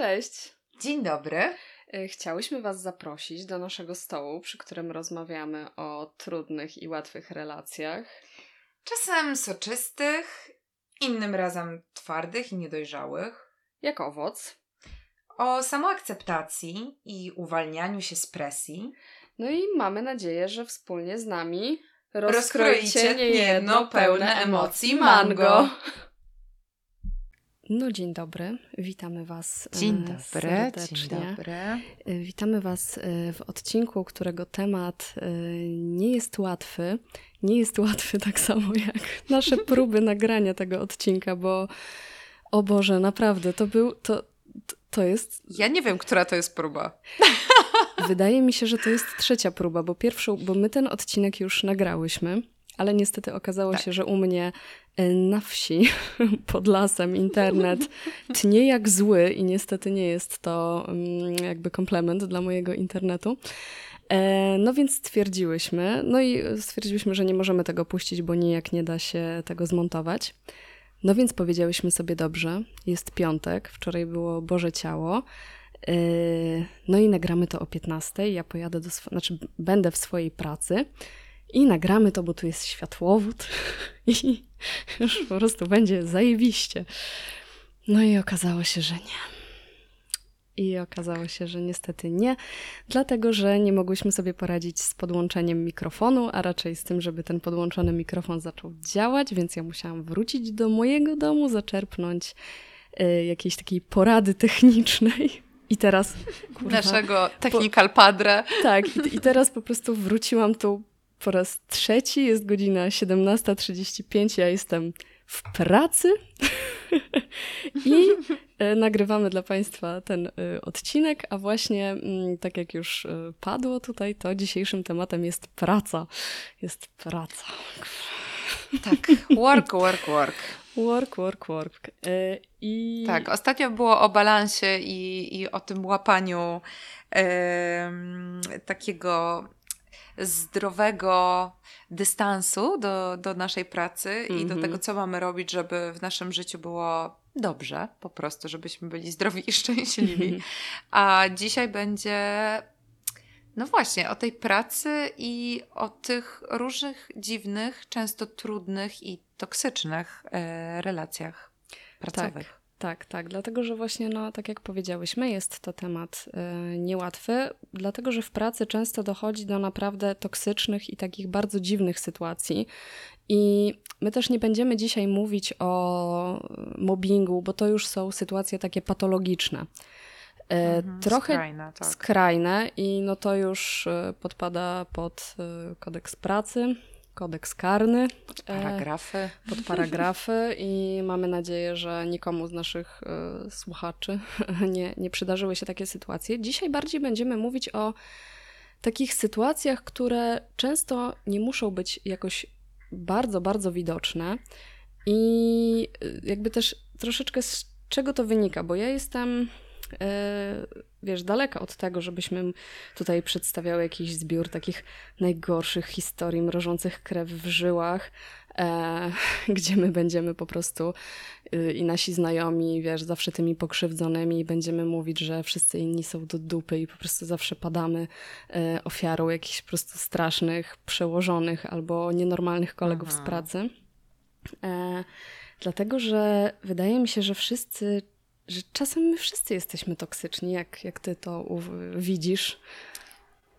Cześć. Dzień dobry. E, chciałyśmy Was zaprosić do naszego stołu, przy którym rozmawiamy o trudnych i łatwych relacjach. Czasem soczystych, innym razem twardych i niedojrzałych. Jak owoc. O samoakceptacji i uwalnianiu się z presji. No i mamy nadzieję, że wspólnie z nami rozkroicie niejedno pełne emocji mango. No dzień dobry, witamy Was e, dzień dobry, serdecznie. Dzień dobry. E, witamy Was e, w odcinku, którego temat nie jest łatwy. Nie jest łatwy tak samo jak nasze próby nagrania tego odcinka, bo o Boże, naprawdę, to był, to, to jest... Ja nie wiem, która to jest próba. Wydaje mi się, że to jest trzecia próba, bo pierwszą, bo my ten odcinek już nagrałyśmy ale niestety okazało tak. się, że u mnie na wsi, pod lasem, internet tnie jak zły i niestety nie jest to mm, jakby komplement dla mojego internetu. E, no więc stwierdziłyśmy, no i stwierdziłyśmy, że nie możemy tego puścić, bo nijak nie da się tego zmontować. No więc powiedziałyśmy sobie dobrze, jest piątek, wczoraj było Boże Ciało, e, no i nagramy to o 15. Ja pojadę do, znaczy będę w swojej pracy i nagramy to, bo tu jest światłowód i już po prostu będzie zajebiście. No i okazało się, że nie. I okazało się, że niestety nie, dlatego że nie mogłyśmy sobie poradzić z podłączeniem mikrofonu, a raczej z tym, żeby ten podłączony mikrofon zaczął działać, więc ja musiałam wrócić do mojego domu, zaczerpnąć y, jakiejś takiej porady technicznej. I teraz. Kurwa, Naszego technical padre. Tak, i, i teraz po prostu wróciłam tu po raz trzeci, jest godzina 17.35, ja jestem w pracy i e, nagrywamy dla Państwa ten e, odcinek, a właśnie mm, tak jak już e, padło tutaj, to dzisiejszym tematem jest praca. Jest praca. Tak, work, work, work. Work, work, work. I... Tak, ostatnio było o balansie i, i o tym łapaniu takiego zdrowego dystansu do, do naszej pracy mm -hmm. i do mhm. tego, co mamy robić, żeby w naszym życiu było dobrze, po prostu, żebyśmy byli zdrowi i szczęśliwi. Mhm. A dzisiaj będzie no właśnie, o tej pracy i o tych różnych dziwnych, często trudnych i toksycznych e, relacjach pracowych. Tak. Tak, tak, dlatego że właśnie, no, tak jak powiedziałyśmy, jest to temat y, niełatwy, dlatego że w pracy często dochodzi do naprawdę toksycznych i takich bardzo dziwnych sytuacji. I my też nie będziemy dzisiaj mówić o mobbingu, bo to już są sytuacje takie patologiczne. Y, mhm, trochę skrajne, tak. skrajne i no to już y, podpada pod kodeks pracy, kodeks karny. Pod paragrafy. pod paragrafy i mamy nadzieję, że nikomu z naszych y, słuchaczy nie, nie przydarzyły się takie sytuacje. Dzisiaj bardziej będziemy mówić o takich sytuacjach, które często nie muszą być jakoś bardzo, bardzo widoczne i y, jakby też troszeczkę z czego to wynika, bo ja jestem E, wiesz, daleka od tego, żebyśmy tutaj przedstawiały jakiś zbiór takich najgorszych historii mrożących krew w żyłach, e, gdzie my będziemy po prostu y, i nasi znajomi, wiesz, zawsze tymi pokrzywdzonymi i będziemy mówić, że wszyscy inni są do dupy i po prostu zawsze padamy e, ofiarą jakichś po prostu strasznych, przełożonych albo nienormalnych kolegów Aha. z pracy. E, dlatego, że wydaje mi się, że wszyscy że czasem my wszyscy jesteśmy toksyczni, jak, jak ty to widzisz.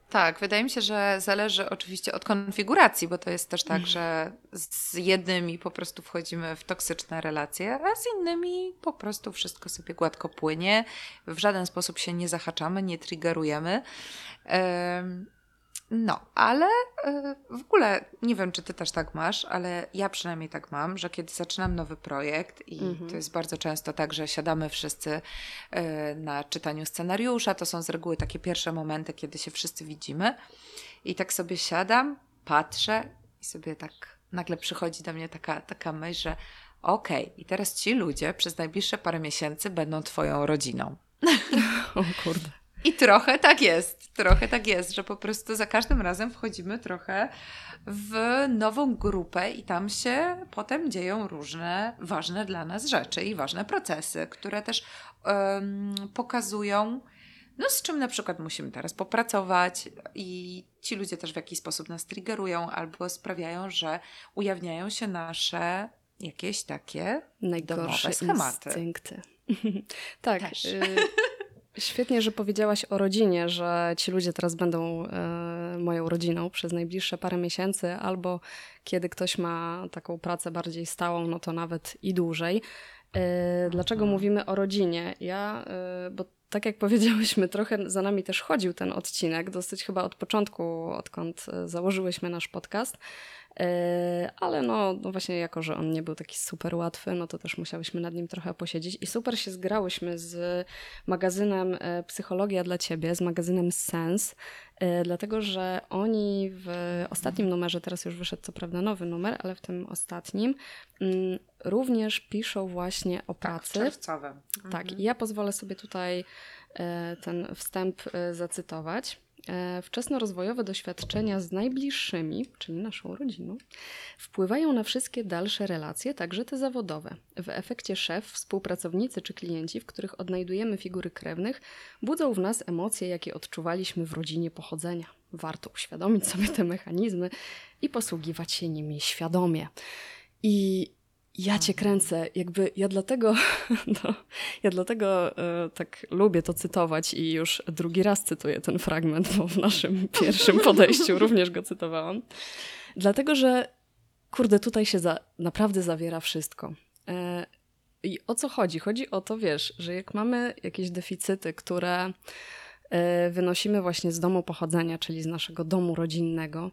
Tak, wydaje mi się, że zależy oczywiście od konfiguracji, bo to jest też tak, że z jednymi po prostu wchodzimy w toksyczne relacje, a z innymi po prostu wszystko sobie gładko płynie, w żaden sposób się nie zahaczamy, nie triggerujemy. No, ale y, w ogóle nie wiem, czy ty też tak masz, ale ja przynajmniej tak mam, że kiedy zaczynam nowy projekt i mhm. to jest bardzo często tak, że siadamy wszyscy y, na czytaniu scenariusza, to są z reguły takie pierwsze momenty, kiedy się wszyscy widzimy i tak sobie siadam, patrzę i sobie tak nagle przychodzi do mnie taka, taka myśl, że okej, okay, i teraz ci ludzie przez najbliższe parę miesięcy będą twoją rodziną. o kurde. I trochę tak jest, trochę tak jest, że po prostu za każdym razem wchodzimy trochę w nową grupę i tam się potem dzieją różne ważne dla nas rzeczy i ważne procesy, które też um, pokazują, no z czym na przykład musimy teraz popracować i ci ludzie też w jakiś sposób nas triggerują albo sprawiają, że ujawniają się nasze jakieś takie Najgorsze schematy. instynkty. tak. Y Świetnie, że powiedziałaś o rodzinie, że ci ludzie teraz będą e, moją rodziną przez najbliższe parę miesięcy, albo kiedy ktoś ma taką pracę bardziej stałą, no to nawet i dłużej. E, dlaczego mhm. mówimy o rodzinie? Ja, e, bo tak jak powiedziałyśmy, trochę za nami też chodził ten odcinek, dosyć chyba od początku, odkąd założyłyśmy nasz podcast. E, ale no, no, właśnie jako, że on nie był taki super łatwy, no to też musiałyśmy nad nim trochę posiedzieć i super się zgrałyśmy z magazynem e, Psychologia dla Ciebie, z magazynem Sens, e, dlatego, że oni w ostatnim numerze, teraz już wyszedł co prawda nowy numer, ale w tym ostatnim mm, również piszą właśnie o tak, pracy. Tak, czerwcowym. Tak, mhm. i ja pozwolę sobie tutaj ten wstęp zacytować. E, wczesnorozwojowe doświadczenia z najbliższymi, czyli naszą rodziną, wpływają na wszystkie dalsze relacje, także te zawodowe. W efekcie szef, współpracownicy czy klienci, w których odnajdujemy figury krewnych, budzą w nas emocje, jakie odczuwaliśmy w rodzinie pochodzenia. Warto uświadomić sobie te mechanizmy i posługiwać się nimi świadomie. I ja cię kręcę, jakby ja dlatego, no, ja dlatego e, tak lubię to cytować i już drugi raz cytuję ten fragment, bo w naszym pierwszym podejściu również go cytowałam. Dlatego, że kurde, tutaj się za, naprawdę zawiera wszystko. E, I o co chodzi? Chodzi o to, wiesz, że jak mamy jakieś deficyty, które e, wynosimy właśnie z domu pochodzenia, czyli z naszego domu rodzinnego,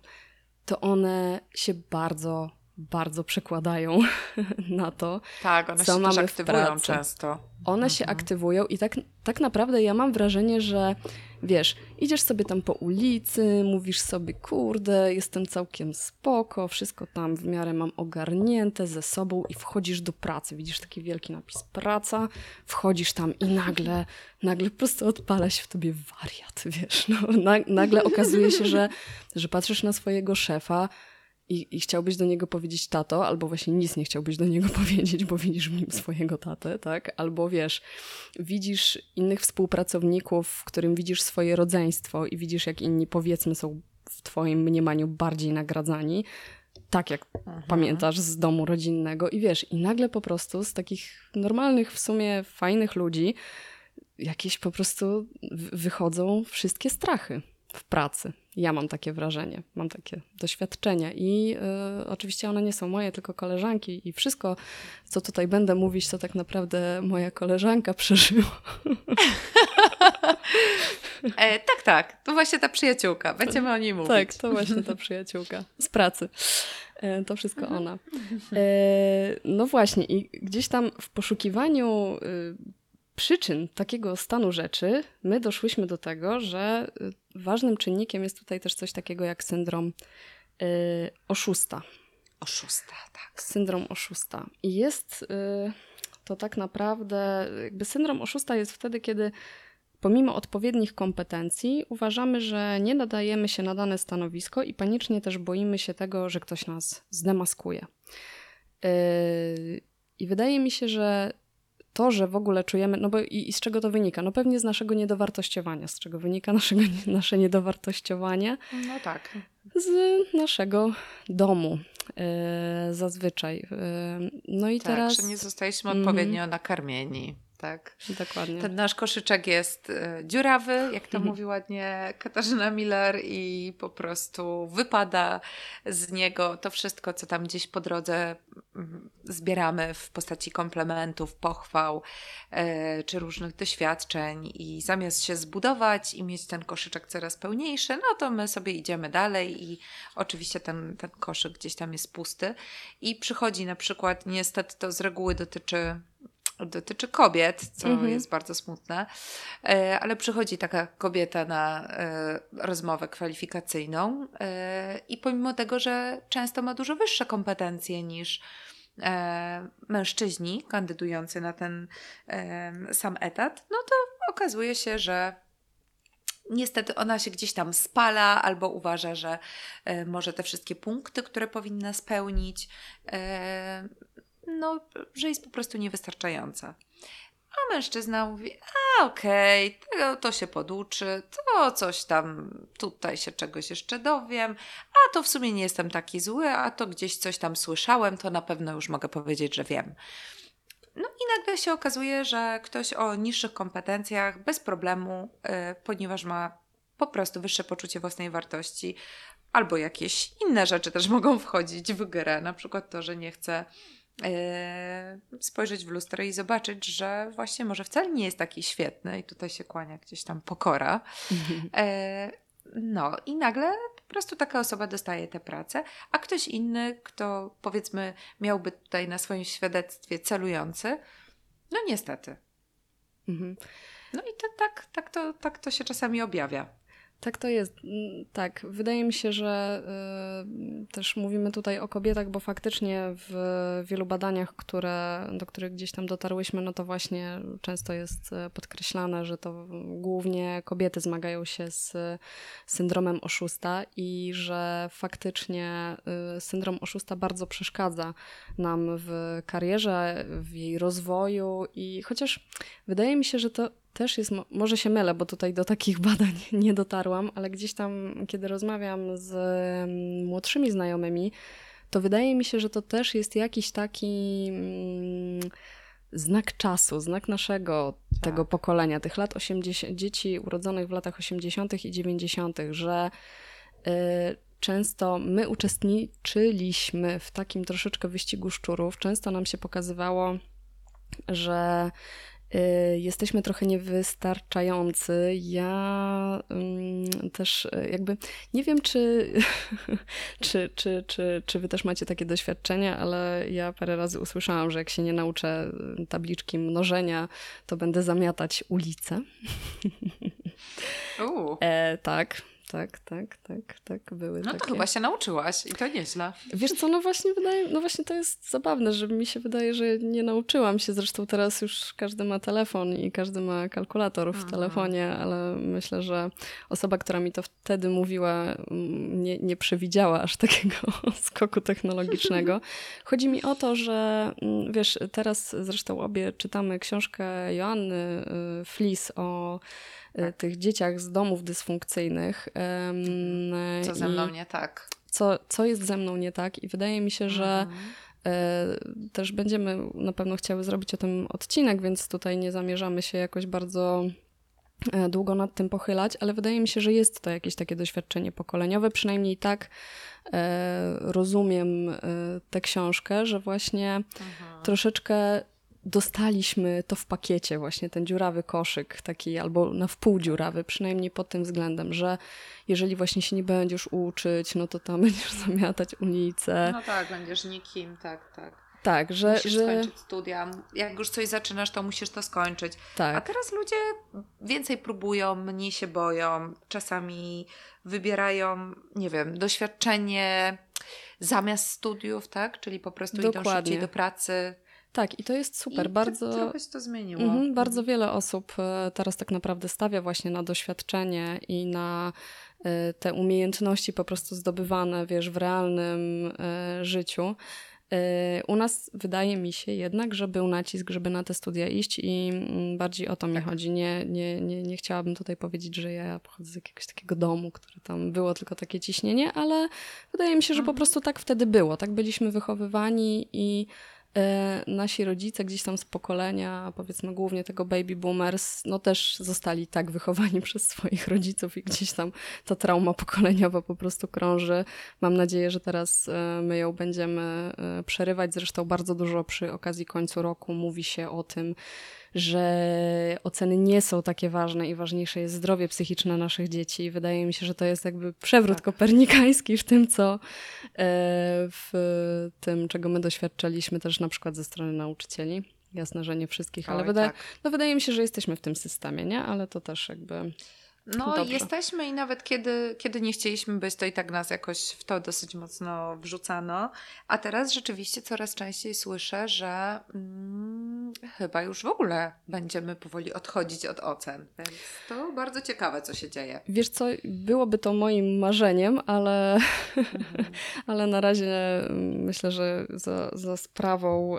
to one się bardzo bardzo przekładają na to, tak, one co się mamy też aktywują często. One mhm. się aktywują i tak, tak naprawdę ja mam wrażenie, że wiesz, idziesz sobie tam po ulicy, mówisz sobie, kurde, jestem całkiem spoko, wszystko tam w miarę mam ogarnięte ze sobą i wchodzisz do pracy. Widzisz taki wielki napis praca, wchodzisz tam i nagle, nagle po prostu odpala się w tobie wariat, wiesz. No, nagle okazuje się, że, że patrzysz na swojego szefa, i, i chciałbyś do niego powiedzieć tato, albo właśnie nic nie chciałbyś do niego powiedzieć, bo widzisz w nim swojego tatę, tak? Albo wiesz, widzisz innych współpracowników, w którym widzisz swoje rodzeństwo i widzisz, jak inni powiedzmy są w twoim mniemaniu bardziej nagradzani, tak jak Aha. pamiętasz z domu rodzinnego i wiesz, i nagle po prostu z takich normalnych, w sumie fajnych ludzi jakieś po prostu wychodzą wszystkie strachy w pracy. Ja mam takie wrażenie, mam takie doświadczenia i y, oczywiście one nie są moje, tylko koleżanki i wszystko, co tutaj będę mówić, to tak naprawdę moja koleżanka przeżyła. E, tak, tak, to właśnie ta przyjaciółka, będziemy o niej mówić. Tak, to właśnie ta przyjaciółka z pracy. E, to wszystko mhm. ona. E, no właśnie i gdzieś tam w poszukiwaniu y, przyczyn takiego stanu rzeczy my doszłyśmy do tego, że y, ważnym czynnikiem jest tutaj też coś takiego jak syndrom y, oszusta. Oszusta, tak. Syndrom oszusta. I jest y, to tak naprawdę, jakby syndrom oszusta jest wtedy, kiedy pomimo odpowiednich kompetencji uważamy, że nie nadajemy się na dane stanowisko i panicznie też boimy się tego, że ktoś nas zdemaskuje. Y, I wydaje mi się, że to, że w ogóle czujemy, no bo i, i, z czego to wynika? No pewnie z naszego niedowartościowania. Z czego wynika naszego, nasze niedowartościowanie? No tak. Z naszego domu yy, zazwyczaj. Yy, no i tak, teraz... że nie zostaliśmy odpowiednio mm nakarmieni tak. Dokładnie. Ten nasz koszyczek jest e, dziurawy, jak to mówi ładnie Katarzyna Miller, i po prostu wypada z niego to wszystko, co tam gdzieś po drodze mm, zbieramy w postaci komplementów, pochwał e, czy różnych doświadczeń. I zamiast się zbudować i mieć ten koszyczek coraz pełniejszy, no to my sobie idziemy dalej i oczywiście ten, ten koszyk gdzieś tam jest pusty. I przychodzi na przykład, niestety to z reguły dotyczy dotyczy kobiet, co mhm. jest bardzo smutne, e, ale przychodzi taka kobieta na e, rozmowę kwalifikacyjną e, i pomimo tego, że często ma dużo wyższe kompetencje niż mężczyźni kandydujący na ten sam etat, no to okazuje się, że niestety ona się gdzieś tam spala albo uważa, że może te wszystkie punkty, które powinna spełnić, no, że jest po prostu niewystarczająca. A mężczyzna mówi, a okej, okay, to się poduczy, to coś tam, tutaj się czegoś jeszcze dowiem, a to w sumie nie jestem taki zły, a to gdzieś coś tam słyszałem, to na pewno już mogę powiedzieć, że wiem. No i nagle się okazuje, że ktoś o niższych kompetencjach bez problemu, yy, ponieważ ma po prostu wyższe poczucie własnej wartości, albo jakieś inne rzeczy też mogą wchodzić w grę, na przykład to, że nie chce spojrzeć w lustro i zobaczyć, że właśnie może wcale nie jest taki świetny i tutaj się kłania gdzieś tam pokora. Yy, no i nagle po prostu taka osoba dostaje tę pracę, a ktoś inny, kto powiedzmy miałby tutaj na swoim świadectwie celujący, no niestety. Mhm. No i to, tak, tak, to, tak to się czasami objawia. Tak to jest. Mm, tak, wydaje mi się, że y, też mówimy tutaj o kobietach, bo faktycznie w wielu badaniach, które, do których gdzieś tam dotarłyśmy, no to właśnie często jest e, podkreślane, że to głównie kobiety zmagają się z syndromem oszusta i że faktycznie y, syndrom oszusta bardzo przeszkadza nam w karierze, w jej rozwoju i chociaż wydaje mi się, że to też jest, może się mylę, bo tutaj do takich badań nie dotarłam, ale gdzieś tam, kiedy rozmawiam z mm, młodszymi znajomymi, to wydaje mi się, że to też jest jakiś taki mm, znak czasu, znak naszego tak. tego pokolenia, tych lat 80, dzieci urodzonych w latach 80. i 90., że y, często my uczestniczyliśmy w takim troszeczkę wyścigu szczurów. Często nam się pokazywało, że jesteśmy trochę niewystarczający. Ja um, też y, jakby nie wiem, czy, czy, czy, czy, czy wy też macie takie doświadczenia, ale ja parę razy usłyszałam, że jak się nie nauczę tabliczki mnożenia, to będę zamiatać ulicę. E, tak, tak, tak, tak, tak, były No to takie. chyba się nauczyłaś i to nieźle. Wiesz co, no właśnie wydaje, no właśnie to jest zabawne, że mi się wydaje, że nie nauczyłam się, zresztą teraz już każdy ma telefon i każdy ma kalkulator w Aha. telefonie, ale myślę, że osoba, która mi to wtedy mówiła, mm, nie, nie przewidziała aż takiego skoku technologicznego. Chodzi mi o to, że mm, wiesz, teraz zresztą obie czytamy książkę Joanny y, Flis o tych dzieciach z domów dysfunkcyjnych. Co ze mną nie tak. Co, co jest ze mną nie tak i wydaje mi się, że mhm. E, też będziemy na pewno chciały zrobić o tym odcinek, więc tutaj nie zamierzamy się jakoś bardzo e, długo nad tym pochylać, ale wydaje mi się, że jest to jakieś takie doświadczenie pokoleniowe, przynajmniej tak rozumiem tę książkę, że właśnie mhm. troszeczkę dostaliśmy to w pakiecie, właśnie ten dziurawy koszyk, taki albo na wpół dziurawy, przynajmniej pod tym względem, że jeżeli właśnie się nie będziesz uczyć, no to tam będziesz zamiatać ulicę. No tak, będziesz nikim, tak, tak. Tak, że. Musisz że... skończyć studia. Jak już coś zaczynasz, to musisz to skończyć. Tak. A teraz ludzie więcej próbują, mniej się boją, czasami wybierają, nie wiem, doświadczenie zamiast studiów, tak? Czyli po prostu Dokładnie. idą szybciej do pracy. Tak, i to jest super. I bardzo, trochę się to zmieniło. Mhm, bardzo wiele osób e, teraz tak naprawdę stawia właśnie na doświadczenie i na e, te umiejętności po prostu zdobywane, wiesz, w realnym e, życiu. U nas wydaje mi się jednak, że był nacisk, żeby na te studia iść i mm, bardziej o to mi tak. chodzi. Nie, nie, nie, nie chciałabym tutaj powiedzieć, że ja pochodzę z jakiegoś takiego domu, które tam było tylko takie ciśnienie, ale wydaje mi się, że po mhm. prostu tak wtedy było. Tak byliśmy wychowywani i nasi rodzice gdzieś tam z pokolenia, powiedzmy głównie tego baby boomers, no też zostali tak wychowani przez swoich rodziców i gdzieś tam ta trauma pokoleniowa po prostu krąży. Mam nadzieję, że teraz e, my ją będziemy e, przerywać. Zresztą bardzo dużo przy okazji końcu roku mówi się o tym, że oceny nie są takie ważne i ważniejsze jest zdrowie psychiczne naszych dzieci. I wydaje mi się, że to jest jakby przewrót tak. kopernikański w tym, co e, w tym, czego my doświadczaliśmy też na przykład ze strony nauczycieli. Jasne, że nie wszystkich, ale Oj, wydaje, tak. no wydaje mi się, że jesteśmy w tym systemie, nie? Ale to też jakby... No, Dobrze. jesteśmy i nawet kiedy, kiedy nie chcieliśmy być, to i tak nas jakoś w to dosyć mocno wrzucano. A teraz rzeczywiście coraz częściej słyszę, że mm, chyba już w ogóle będziemy powoli odchodzić od ocen. Więc to bardzo ciekawe, co się dzieje. Wiesz co, byłoby to moim marzeniem, ale, mhm. ale na razie mm, myślę, że za, za sprawą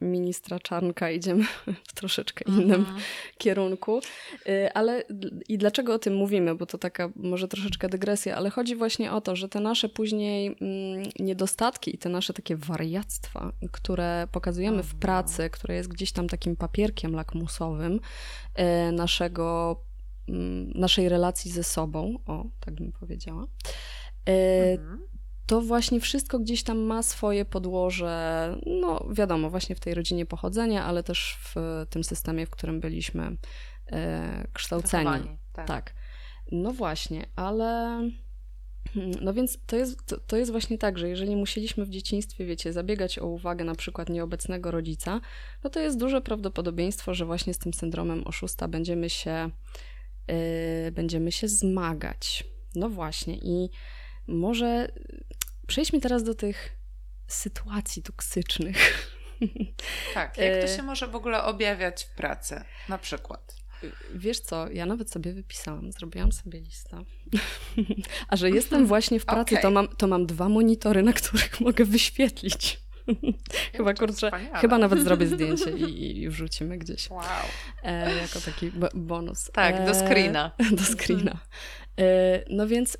ministra Czarnka idziemy w troszeczkę innym mhm. kierunku. Y, ale i dlaczego o tym mówimy? Bo to taka może troszeczkę dygresja, ale chodzi właśnie o to, że te nasze później mm, niedostatki i te nasze takie wariactwa, które pokazujemy w pracy, które jest gdzieś tam takim papierkiem lakmusowym y, naszego, mm, naszej relacji ze sobą, o, tak bym powiedziała, y, mhm to właśnie wszystko gdzieś tam ma swoje podłoże, no wiadomo, właśnie w tej rodzinie pochodzenia, ale też w tym systemie, w którym byliśmy e, kształceni. tak. tak. No właśnie, ale no więc to jest, to, to jest właśnie tak, że jeżeli musieliśmy w dzieciństwie, wiecie, zabiegać o uwagę na przykład nieobecnego rodzica, no to jest duże prawdopodobieństwo, że właśnie z tym syndromem oszusta będziemy się, yy, będziemy się zmagać. No właśnie i może przejdźmy teraz do tych sytuacji toksycznych. Tak, jak to e, się może w ogóle objawiać w pracy, na przykład? Wiesz co, ja nawet sobie wypisałam, zrobiłam sobie listę. A że jestem właśnie w pracy, okay. to, mam, to mam dwa monitory, na których mogę wyświetlić. chyba, kurczę, chyba nawet zrobię zdjęcie i, i wrzucimy gdzieś. Wow. E, jako taki bonus. Tak, do screena. E, do screena. E, no więc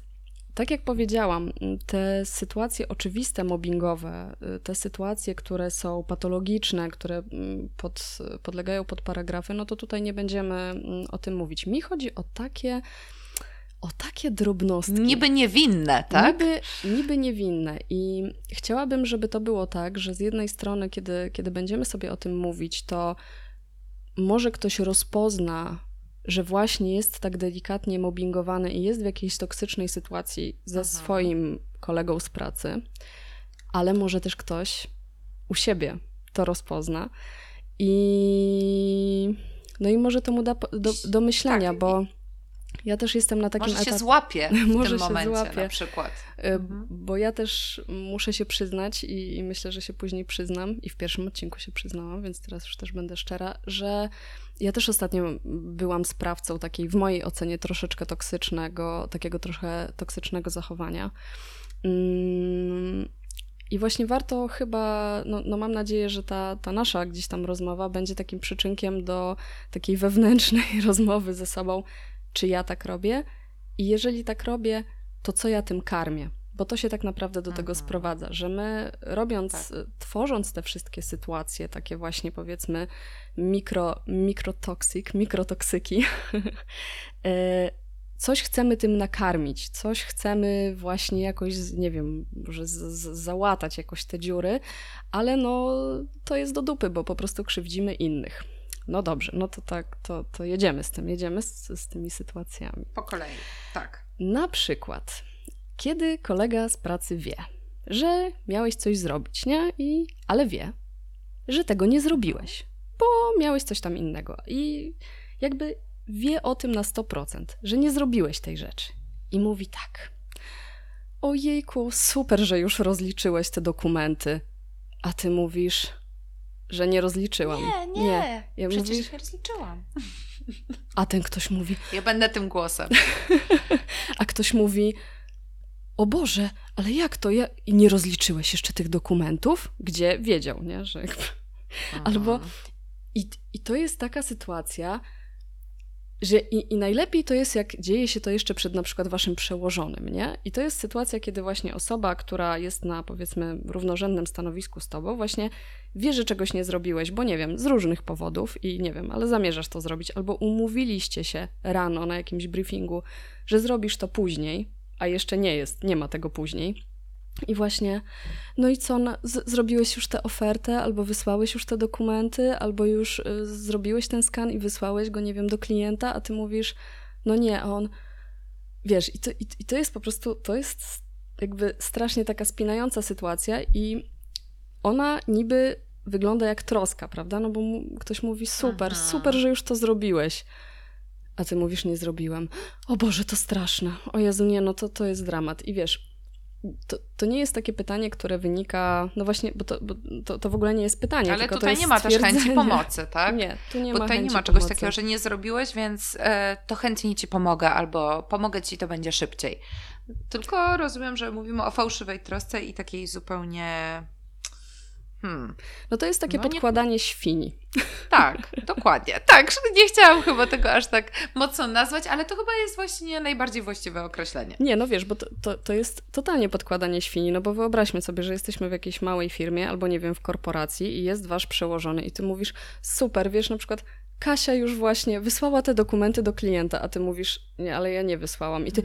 tak jak powiedziałam, te sytuacje oczywiste mobbingowe, y, te sytuacje, które są patologiczne, które mm, pod, podlegają pod paragrafy, no to tutaj nie będziemy mm, o tym mówić. Mi chodzi o takie o takie drobnostki. Niby niewinne, tak? Niby, niby niewinne. I chciałabym, żeby to było tak, że z jednej strony, kiedy, kiedy będziemy sobie o tym mówić, to może ktoś rozpozna że właśnie jest tak delikatnie mobbingowany i jest w jakiejś toksycznej sytuacji ze Aha. swoim kolegą z pracy, ale może też ktoś u siebie to rozpozna i no i może to mu da do, do myślenia, tak. bo ja też jestem na takim etapie. Może się złapie w może tym momencie złapie, na przykład. Y, mhm. Bo ja też muszę się przyznać i, i, myślę, że się później przyznam i w pierwszym odcinku się przyznałam, więc teraz już też będę szczera, że ja też ostatnio byłam sprawcą takiej, w mojej ocenie, troszeczkę toksycznego, takiego trochę toksycznego zachowania. Mm, I właśnie warto chyba, no, no, mam nadzieję, że ta, ta nasza gdzieś tam rozmowa będzie takim przyczynkiem do takiej wewnętrznej rozmowy ze sobą, czy ja tak robię i jeżeli tak robię, to co ja tym karmię? Bo to się tak naprawdę do Aha. tego mhm. sprowadza, że my robiąc, tak. tworząc te wszystkie sytuacje, takie właśnie powiedzmy mikro, mikrotoksyk, mikrotoksyki, e, coś chcemy tym nakarmić, coś chcemy właśnie jakoś, nie wiem, może załatać jakoś te dziury, ale no to jest do dupy, bo po prostu krzywdzimy innych. No dobrze, no to tak, to, to jedziemy z tym, jedziemy z, z tymi sytuacjami. Po kolei, tak. Na przykład, kiedy kolega z pracy wie, że miałeś coś zrobić, nie? I, ale wie, że tego nie zrobiłeś, bo miałeś coś tam innego. I jakby wie o tym na 100%, że nie zrobiłeś tej rzeczy. I mówi tak. Ojejku, super, że już rozliczyłeś te dokumenty. A ty mówisz, że nie rozliczyłam. Nie, nie. nie. Ja Przecież mówi... nie rozliczyłam. A ten ktoś mówi. Ja będę tym głosem. A ktoś mówi. O Boże, ale jak to? Ja... nie rozliczyłeś jeszcze tych dokumentów? Gdzie wiedział, nie? Że. Albo. I, I to jest taka sytuacja, że i, i, najlepiej to jest, jak dzieje się to jeszcze przed na przykład waszym przełożonym, nie? I to jest sytuacja, kiedy właśnie osoba, która jest na powiedzmy równorzędnym stanowisku z tobą, właśnie wie, że czegoś nie zrobiłeś, bo nie wiem, z różnych powodów i nie wiem, ale zamierzasz to zrobić, albo umówiliście się rano na jakimś briefingu, że zrobisz to później, a jeszcze nie jest, nie ma tego później. I właśnie, no i co, z- zrobiłeś już tę ofertę, albo wysłałeś już te dokumenty, albo już y, zrobiłeś ten skan i wysłałeś go, nie wiem, do klienta, a ty mówisz, no nie, a on, wiesz, i to, i, i to jest po prostu, to jest jakby strasznie taka spinająca sytuacja i ona niby wygląda jak troska, prawda? No bo mu, ktoś mówi super, Aha. super, że już to zrobiłeś. A ty mówisz, nie zrobiłem. O Boże, to straszne. O Jezu, nie, no to, to jest dramat. I wiesz, to, to nie jest takie pytanie, które wynika, no właśnie, bo to, bo to, to w ogóle nie jest pytanie. Ale tutaj nie ma też chęci pomocy, tak? Nie, tu nie Bo ma tutaj nie ma czegoś pomocy. takiego, że nie zrobiłeś, więc e, to chętnie ci pomogę, albo pomogę ci, to będzie szybciej. Tylko rozumiem, że mówimy o fałszywej trosce i takiej zupełnie. Hmm. No to jest takie No nie- podkładanie świni. Tak, dokładnie. Tak, nie chciałam chyba tego aż tak mocno nazwać, ale to chyba jest właśnie najbardziej właściwe określenie. Nie, no wiesz, bo to, to, to jest totalnie podkładanie świni, no bo wyobraźmy sobie, że jesteśmy w jakiejś małej firmie albo nie wiem, w korporacji i jest wasz przełożony i ty mówisz, super, wiesz, na przykład Kasia już właśnie wysłała te dokumenty do klienta, a ty mówisz, nie, ale ja nie wysłałam. I ty,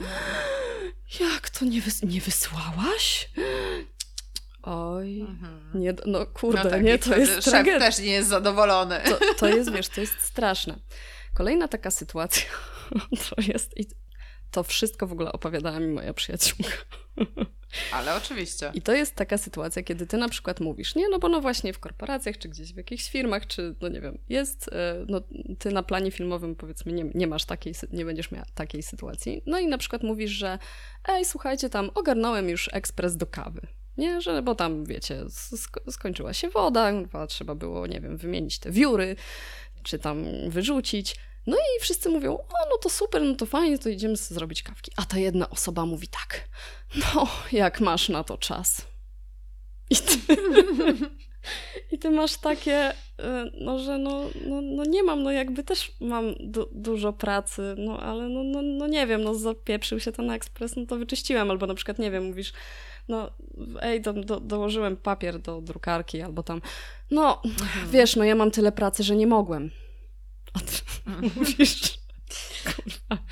jak to nie, wys- nie wysłałaś? Oj, nie, no kurde, Mhm. No tak, nie, to jest szef tragedia. też nie jest zadowolony. To, to jest, wiesz, to jest straszne. Kolejna taka sytuacja to jest, i to wszystko w ogóle opowiadała mi moja przyjaciółka. Ale oczywiście. I to jest taka sytuacja, kiedy ty na przykład mówisz, nie, no bo no właśnie w korporacjach, czy gdzieś w jakichś firmach, czy no nie wiem, jest, e, no ty na planie filmowym powiedzmy nie, nie masz takiej, nie będziesz miała takiej sytuacji. No i na przykład mówisz, że ej, słuchajcie, tam ogarnąłem już ekspres do kawy. Nie, że, bo tam, wiecie, sk- skończyła się woda, trzeba było, nie wiem, wymienić te wióry, czy tam wyrzucić. No i wszyscy mówią, o, no to super, no to fajnie, to idziemy zrobić kawki. A ta jedna osoba mówi tak, no, jak masz na to czas. I ty, i ty masz takie, y, no, że no, no, no nie mam, no jakby też mam du- dużo pracy, no ale no, no, no nie wiem, no zapieprzył się ten ekspres, no to wyczyściłem, albo na przykład, nie wiem, mówisz, no ej, do, do, dołożyłem papier do drukarki, albo tam, no wiesz, no ja mam tyle pracy, że nie mogłem. A ty mówisz, kurwa.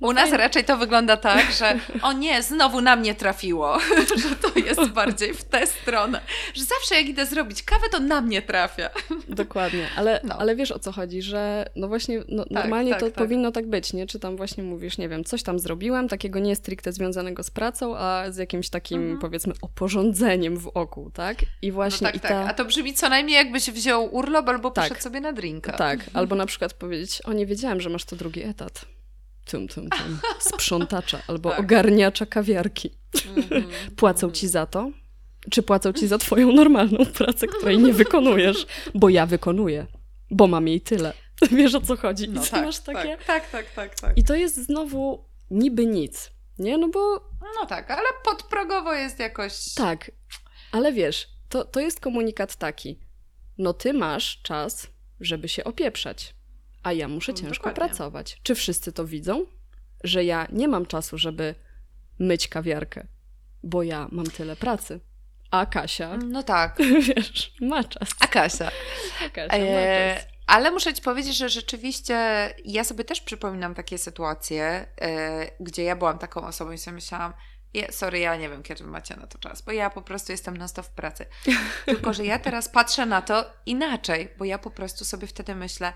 no U nas raczej to wygląda tak, że o nie, znowu na mnie trafiło, że to jest bardziej w tę stronę, że zawsze jak idę zrobić kawę, to na mnie trafia. Dokładnie, ale, No. ale wiesz o co chodzi, że no właśnie no, normalnie tak, to tak. powinno tak być, nie? Czy tam właśnie mówisz, nie wiem, coś tam zrobiłem, takiego nie stricte związanego z pracą, a z jakimś takim Mhm. powiedzmy oporządzeniem wokół, tak? I No właśnie tak, i tak. ta... A to brzmi co najmniej jakbyś wziął urlop albo Tak. poszedł sobie na drinka. Tak, albo na przykład powiedzieć, o nie wiedziałem, że masz to drugi etat. Tum, tum, tum. Sprzątacza albo Tak. ogarniacza kawiarki. Mhm. Płacą ci za to? Czy płacą ci za twoją normalną pracę, której nie wykonujesz? Bo ja wykonuję, bo mam jej tyle. Wiesz o co chodzi? I No ty tak, masz takie... tak, tak, tak, tak, tak. I to jest znowu niby nic, nie? No bo No tak, ale podprogowo jest jakoś... tak, ale wiesz, to, to jest komunikat taki. No ty masz czas, żeby się opieprzać, a ja muszę ciężko Dokładnie. pracować. Czy wszyscy to widzą? Że ja nie mam czasu, żeby myć kawiarkę, bo ja mam tyle pracy. A Kasia, No tak. wiesz, ma czas. A Kasia? A Kasia ma E, czas. ale muszę ci powiedzieć, że rzeczywiście ja sobie też przypominam takie sytuacje, e, gdzie ja byłam taką osobą i sobie myślałam, sorry, ja nie wiem, kiedy macie na to czas, bo ja po prostu jestem non stop w pracy. Tylko, że ja teraz patrzę na to inaczej, bo ja po prostu sobie wtedy myślę,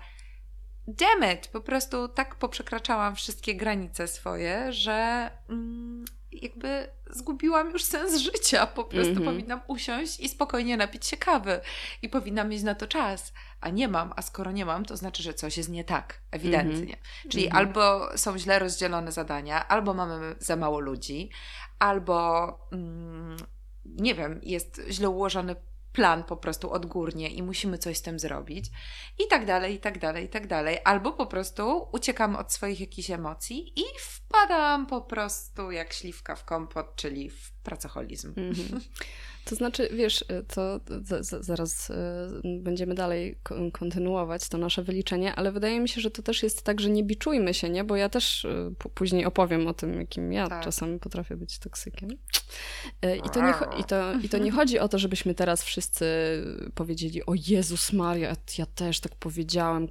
damn it, po prostu tak poprzekraczałam wszystkie granice swoje, że mm, jakby zgubiłam już sens życia. Po prostu Mhm. powinnam usiąść i spokojnie napić się kawy i powinnam mieć na to czas. A nie mam, a skoro nie mam, to znaczy, że coś jest nie tak, ewidentnie. Czyli Mhm. albo są źle rozdzielone zadania, albo mamy za mało ludzi, albo mm, nie wiem, jest źle ułożony plan po prostu odgórnie i musimy coś z tym zrobić i tak dalej, i tak dalej, i tak dalej. Albo po prostu uciekam od swoich jakichś emocji i wpadam po prostu jak śliwka w kompot, czyli w pracoholizm. Mhm. To znaczy, wiesz, to za- za- zaraz e, będziemy dalej ko- kontynuować to nasze wyliczenie, ale wydaje mi się, że to też jest tak, że nie biczujmy się, nie? Bo ja też p- później opowiem o tym, jakim ja Tak. czasami potrafię być toksykiem. E, I to, nie, i, to, I to nie chodzi o to, żebyśmy teraz wszyscy powiedzieli, o Jezus Maria, ja też tak powiedziałem,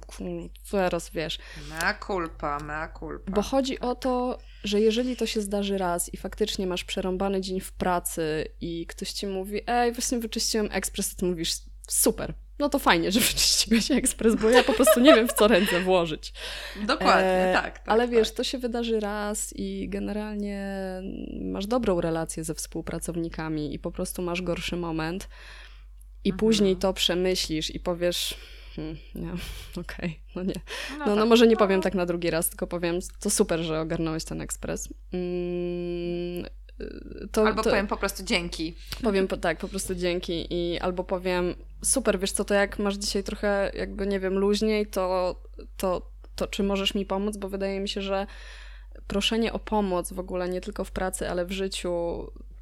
teraz wiesz. Mea culpa, mea culpa. Bo chodzi o to, że jeżeli to się zdarzy raz i faktycznie masz przerąbany dzień w pracy i ktoś ci mówi, ej, właśnie wyczyściłem ekspres, to ty mówisz, super, no to fajnie, że wyczyściłeś ekspres, bo ja po prostu nie wiem, w co ręce włożyć. Dokładnie, E, tak, tak. Ale wiesz, tak. to się wydarzy raz i generalnie masz dobrą relację ze współpracownikami i po prostu masz gorszy moment i Mhm. później to przemyślisz i powiesz, hmm, nie, okej, okay. no nie. No, no, no, tak. może nie powiem tak na drugi raz, tylko powiem, to super, że ogarnąłeś ten ekspres. Mm, to, albo to, powiem po prostu dzięki. Powiem po, tak, po prostu dzięki i albo powiem super, wiesz co, to jak masz dzisiaj trochę jakby, nie wiem, luźniej, to, to, to czy możesz mi pomóc, bo wydaje mi się, że proszenie o pomoc w ogóle nie tylko w pracy, ale w życiu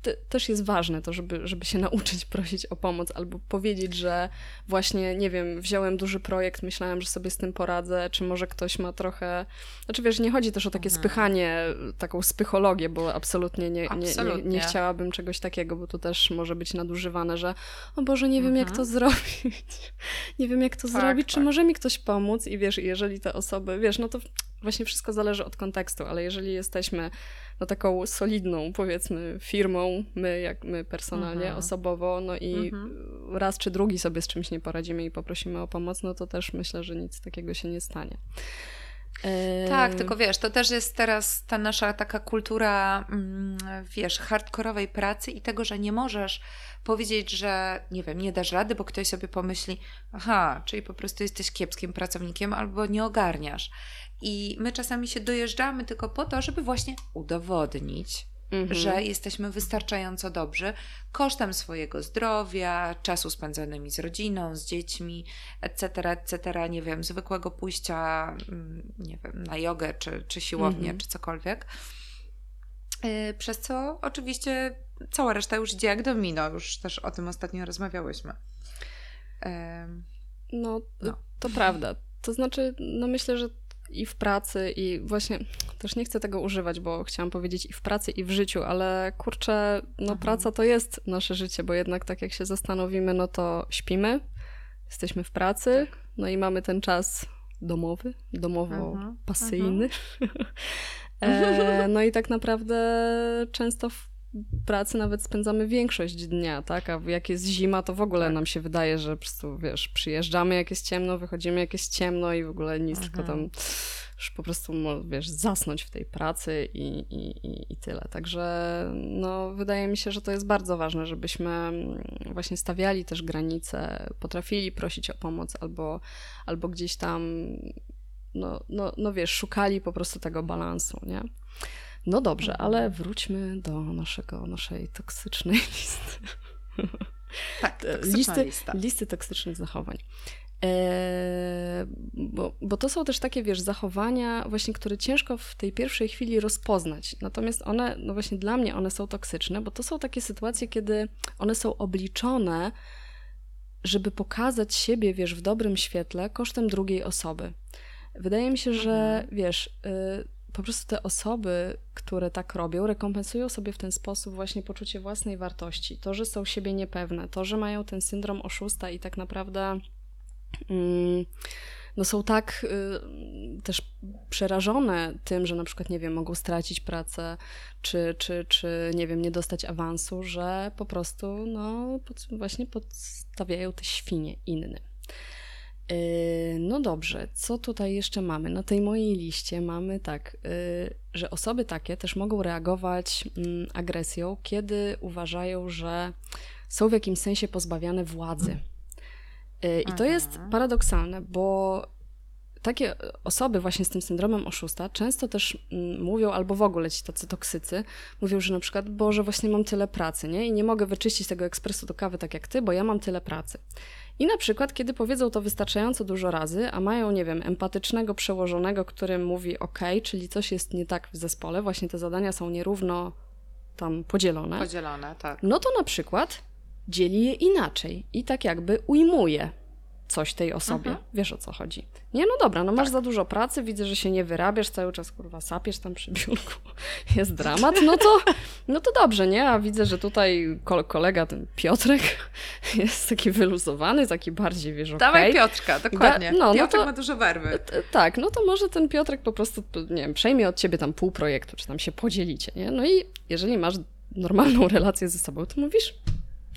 te, też jest ważne to, żeby, żeby się nauczyć prosić o pomoc albo powiedzieć, że właśnie, nie wiem, wziąłem duży projekt, myślałem, że sobie z tym poradzę, czy może ktoś ma trochę... Znaczy wiesz, nie chodzi też o takie mhm. spychanie, taką spychologię, bo absolutnie nie, absolutnie nie, nie, nie, chciałabym czegoś takiego, bo to też może być nadużywane, że o Boże, nie wiem mhm. jak to zrobić, nie wiem jak to tak, zrobić, tak. czy może mi ktoś pomóc i wiesz, jeżeli te osoby, wiesz, no to właśnie wszystko zależy od kontekstu, ale jeżeli jesteśmy no, taką solidną, powiedzmy, firmą, my, jak my personalnie, mhm. osobowo, no i mhm. raz czy drugi sobie z czymś nie poradzimy i poprosimy o pomoc, no to też myślę, że nic takiego się nie stanie. Tak, tylko wiesz, to też jest teraz ta nasza taka kultura, mm, wiesz, hardkorowej pracy i tego, że nie możesz powiedzieć, że nie wiem, nie dasz rady, bo ktoś sobie pomyśli, aha, czyli po prostu jesteś kiepskim pracownikiem albo nie ogarniasz. I my czasami się dojeżdżamy tylko po to, żeby właśnie udowodnić, mhm. że jesteśmy wystarczająco dobrzy kosztem swojego zdrowia, czasu spędzonymi z rodziną, z dziećmi, etc., etc., nie wiem, zwykłego pójścia, mm, nie wiem, na jogę, czy, czy siłownię, mhm. czy cokolwiek. Y, przez co oczywiście cała reszta już idzie jak domino, już też o tym ostatnio rozmawiałyśmy. No, no, to prawda. To znaczy, no myślę, że i w pracy, i właśnie też nie chcę tego używać, bo chciałam powiedzieć i w pracy, i w życiu, ale kurczę, no mhm. praca to jest nasze życie, bo jednak tak jak się zastanowimy, no to śpimy, jesteśmy w pracy, tak. no i mamy ten czas domowy, domowo-pasyjny. Mhm. e, no i tak naprawdę często w pracy nawet spędzamy większość dnia, tak? A jak jest zima, to w ogóle tak. nam się wydaje, że po prostu, wiesz, przyjeżdżamy jak jest ciemno, wychodzimy jak jest ciemno i w ogóle nic, mhm. tylko tam już po prostu, wiesz, zasnąć w tej pracy i, i, i, i tyle. Także no, wydaje mi się, że to jest bardzo ważne, żebyśmy mm, właśnie stawiali też granice, potrafili prosić o pomoc albo, albo gdzieś tam, no, no, no wiesz, szukali po prostu tego balansu, nie? No dobrze, ale wróćmy do naszego, naszej toksycznej listy. Tak, listy, lista. listy toksycznych zachowań. E, bo, bo to są też takie, wiesz, zachowania właśnie, które ciężko w tej pierwszej chwili rozpoznać. Natomiast one, no właśnie dla mnie one są toksyczne, bo to są takie sytuacje, kiedy one są obliczone, żeby pokazać siebie, wiesz, w dobrym świetle kosztem drugiej osoby. Wydaje mi się, że, mhm. wiesz, y, po prostu te osoby, które tak robią, rekompensują sobie w ten sposób właśnie poczucie własnej wartości. To, że są siebie niepewne, to, że mają ten syndrom oszusta i tak naprawdę. Mm, no są tak y, też przerażone tym, że na przykład, nie wiem, mogą stracić pracę, czy, czy, czy nie wiem, nie dostać awansu, że po prostu, no, pod, właśnie podstawiają te świnie innym. Yy, no dobrze, co tutaj jeszcze mamy? Na tej mojej liście mamy tak, yy, że osoby takie też mogą reagować mm, agresją, kiedy uważają, że są w jakimś sensie pozbawiane władzy. Yy, I to jest paradoksalne, bo takie osoby właśnie z tym syndromem oszusta często też mm, mówią, albo w ogóle ci tacy toksycy, mówią, że na przykład, Boże, właśnie mam tyle pracy, nie? I nie mogę wyczyścić tego ekspresu do kawy tak jak ty, bo ja mam tyle pracy. I na przykład, kiedy powiedzą to wystarczająco dużo razy, a mają, nie wiem, empatycznego przełożonego, który mówi OK, czyli coś jest nie tak w zespole, właśnie te zadania są nierówno tam podzielone. Podzielone, tak. No to na przykład dzieli je inaczej i tak jakby ujmuje coś tej osobie. Mhm. Wiesz o co chodzi. Nie, no dobra, no masz tak. za dużo pracy, widzę, że się nie wyrabiasz, cały czas kurwa sapiesz tam przy biurku, jest dramat, no to, no to dobrze, nie? A widzę, że tutaj kolega, ten Piotrek jest taki wyluzowany, taki bardziej, wiesz, okej. Dawaj Piotrka, dokładnie. Da, no, Piotrek no to, ma dużo werwy. Tak, no to może ten Piotrek po prostu, nie wiem, przejmie od ciebie tam pół projektu, czy tam się podzielicie, nie? No i jeżeli masz normalną relację ze sobą, to mówisz,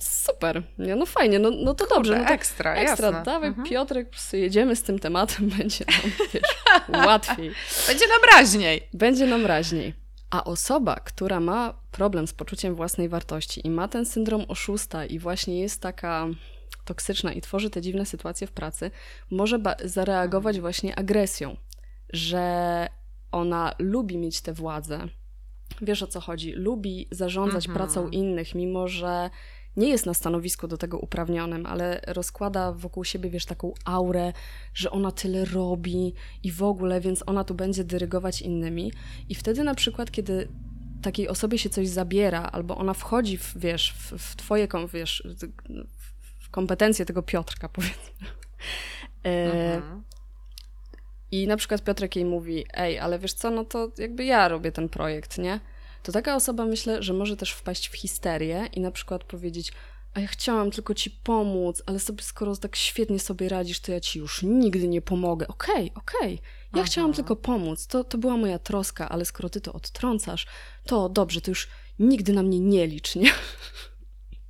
Super, nie, no fajnie, no, no to Kurde, dobrze. No to ekstra, ekstra. Jasne. Dawaj, mhm. Piotrek, jedziemy z tym tematem, będzie nam, wiesz, łatwiej. Będzie nam raźniej. Będzie nam raźniej. A osoba, która ma problem z poczuciem własnej wartości i ma ten syndrom oszusta i właśnie jest taka toksyczna i tworzy te dziwne sytuacje w pracy, może zareagować mhm. właśnie agresją, że ona lubi mieć tę władzę. Wiesz o co chodzi? Lubi zarządzać mhm. pracą innych, mimo że nie jest na stanowisku do tego uprawnionym, ale rozkłada wokół siebie, wiesz, taką aurę, że ona tyle robi i w ogóle, więc ona tu będzie dyrygować innymi. I wtedy na przykład, kiedy takiej osobie się coś zabiera, albo ona wchodzi, w, wiesz, w, w twoje, wiesz, w kompetencje tego Piotrka, powiedzmy. E, mhm. I na przykład Piotrek jej mówi, ej, ale wiesz co, no to jakby ja robię ten projekt, nie? To taka osoba myślę, że może też wpaść w histerię i na przykład powiedzieć, a ja chciałam tylko ci pomóc, ale sobie skoro tak świetnie sobie radzisz, to ja ci już nigdy nie pomogę. Okej, okay, okej. Okay. Ja Aha. chciałam tylko pomóc. To, to była moja troska, ale skoro ty to odtrącasz, to dobrze, to już nigdy na mnie nie licz, nie?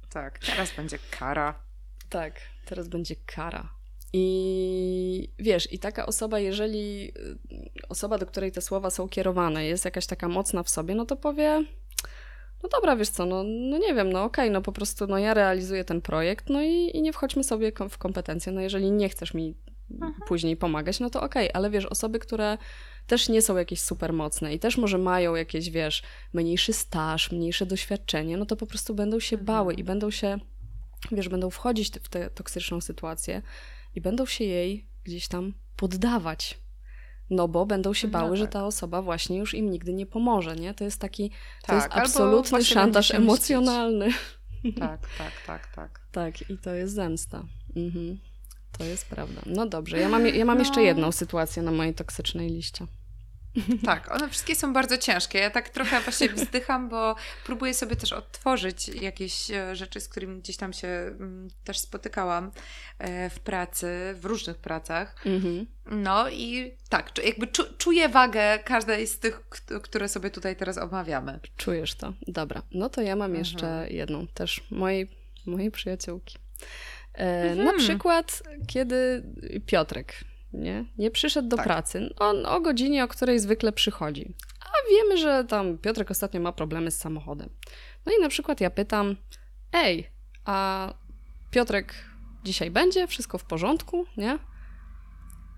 Tak, teraz będzie kara. Tak, teraz będzie kara. I wiesz, i taka osoba, jeżeli y, osoba, do której te słowa są kierowane, jest jakaś taka mocna w sobie, no to powie, no dobra, wiesz co, no, no nie wiem, no okej, okay, no po prostu no ja realizuję ten projekt, no i, i nie wchodźmy sobie w kompetencje, no jeżeli nie chcesz mi mhm. później pomagać, no to okej, okay, ale wiesz, osoby, które też nie są jakieś super mocne i też może mają jakieś, wiesz, mniejszy staż, mniejsze doświadczenie, no to po prostu będą się bały i będą się, wiesz, będą wchodzić w tę toksyczną sytuację i będą się jej gdzieś tam poddawać. No bo będą się bały, no tak. że ta osoba właśnie już im nigdy nie pomoże, nie? To jest taki, tak, to jest absolutny szantaż emocjonalny. Tak, tak, tak, tak. tak, i to jest zemsta. Mhm. To jest prawda. No dobrze, ja mam, ja mam no. jeszcze jedną sytuację na mojej toksycznej liście. Tak, one wszystkie są bardzo ciężkie. Ja tak trochę właśnie wzdycham, bo próbuję sobie też odtworzyć jakieś e, rzeczy, z którymi gdzieś tam się mm, też spotykałam e, w pracy, w różnych pracach. Mhm. No i tak, jakby czu, czuję wagę każdej z tych, które sobie tutaj teraz omawiamy. Czujesz to. Dobra. No to ja mam mhm. jeszcze jedną, też mojej, mojej przyjaciółki. E, mhm. Na przykład, kiedy Piotrek, nie? Nie przyszedł do tak. pracy. On o godzinie, o której zwykle przychodzi. A wiemy, że tam Piotrek ostatnio ma problemy z samochodem. No i na przykład ja pytam, ej, a Piotrek dzisiaj będzie? Wszystko w porządku, nie?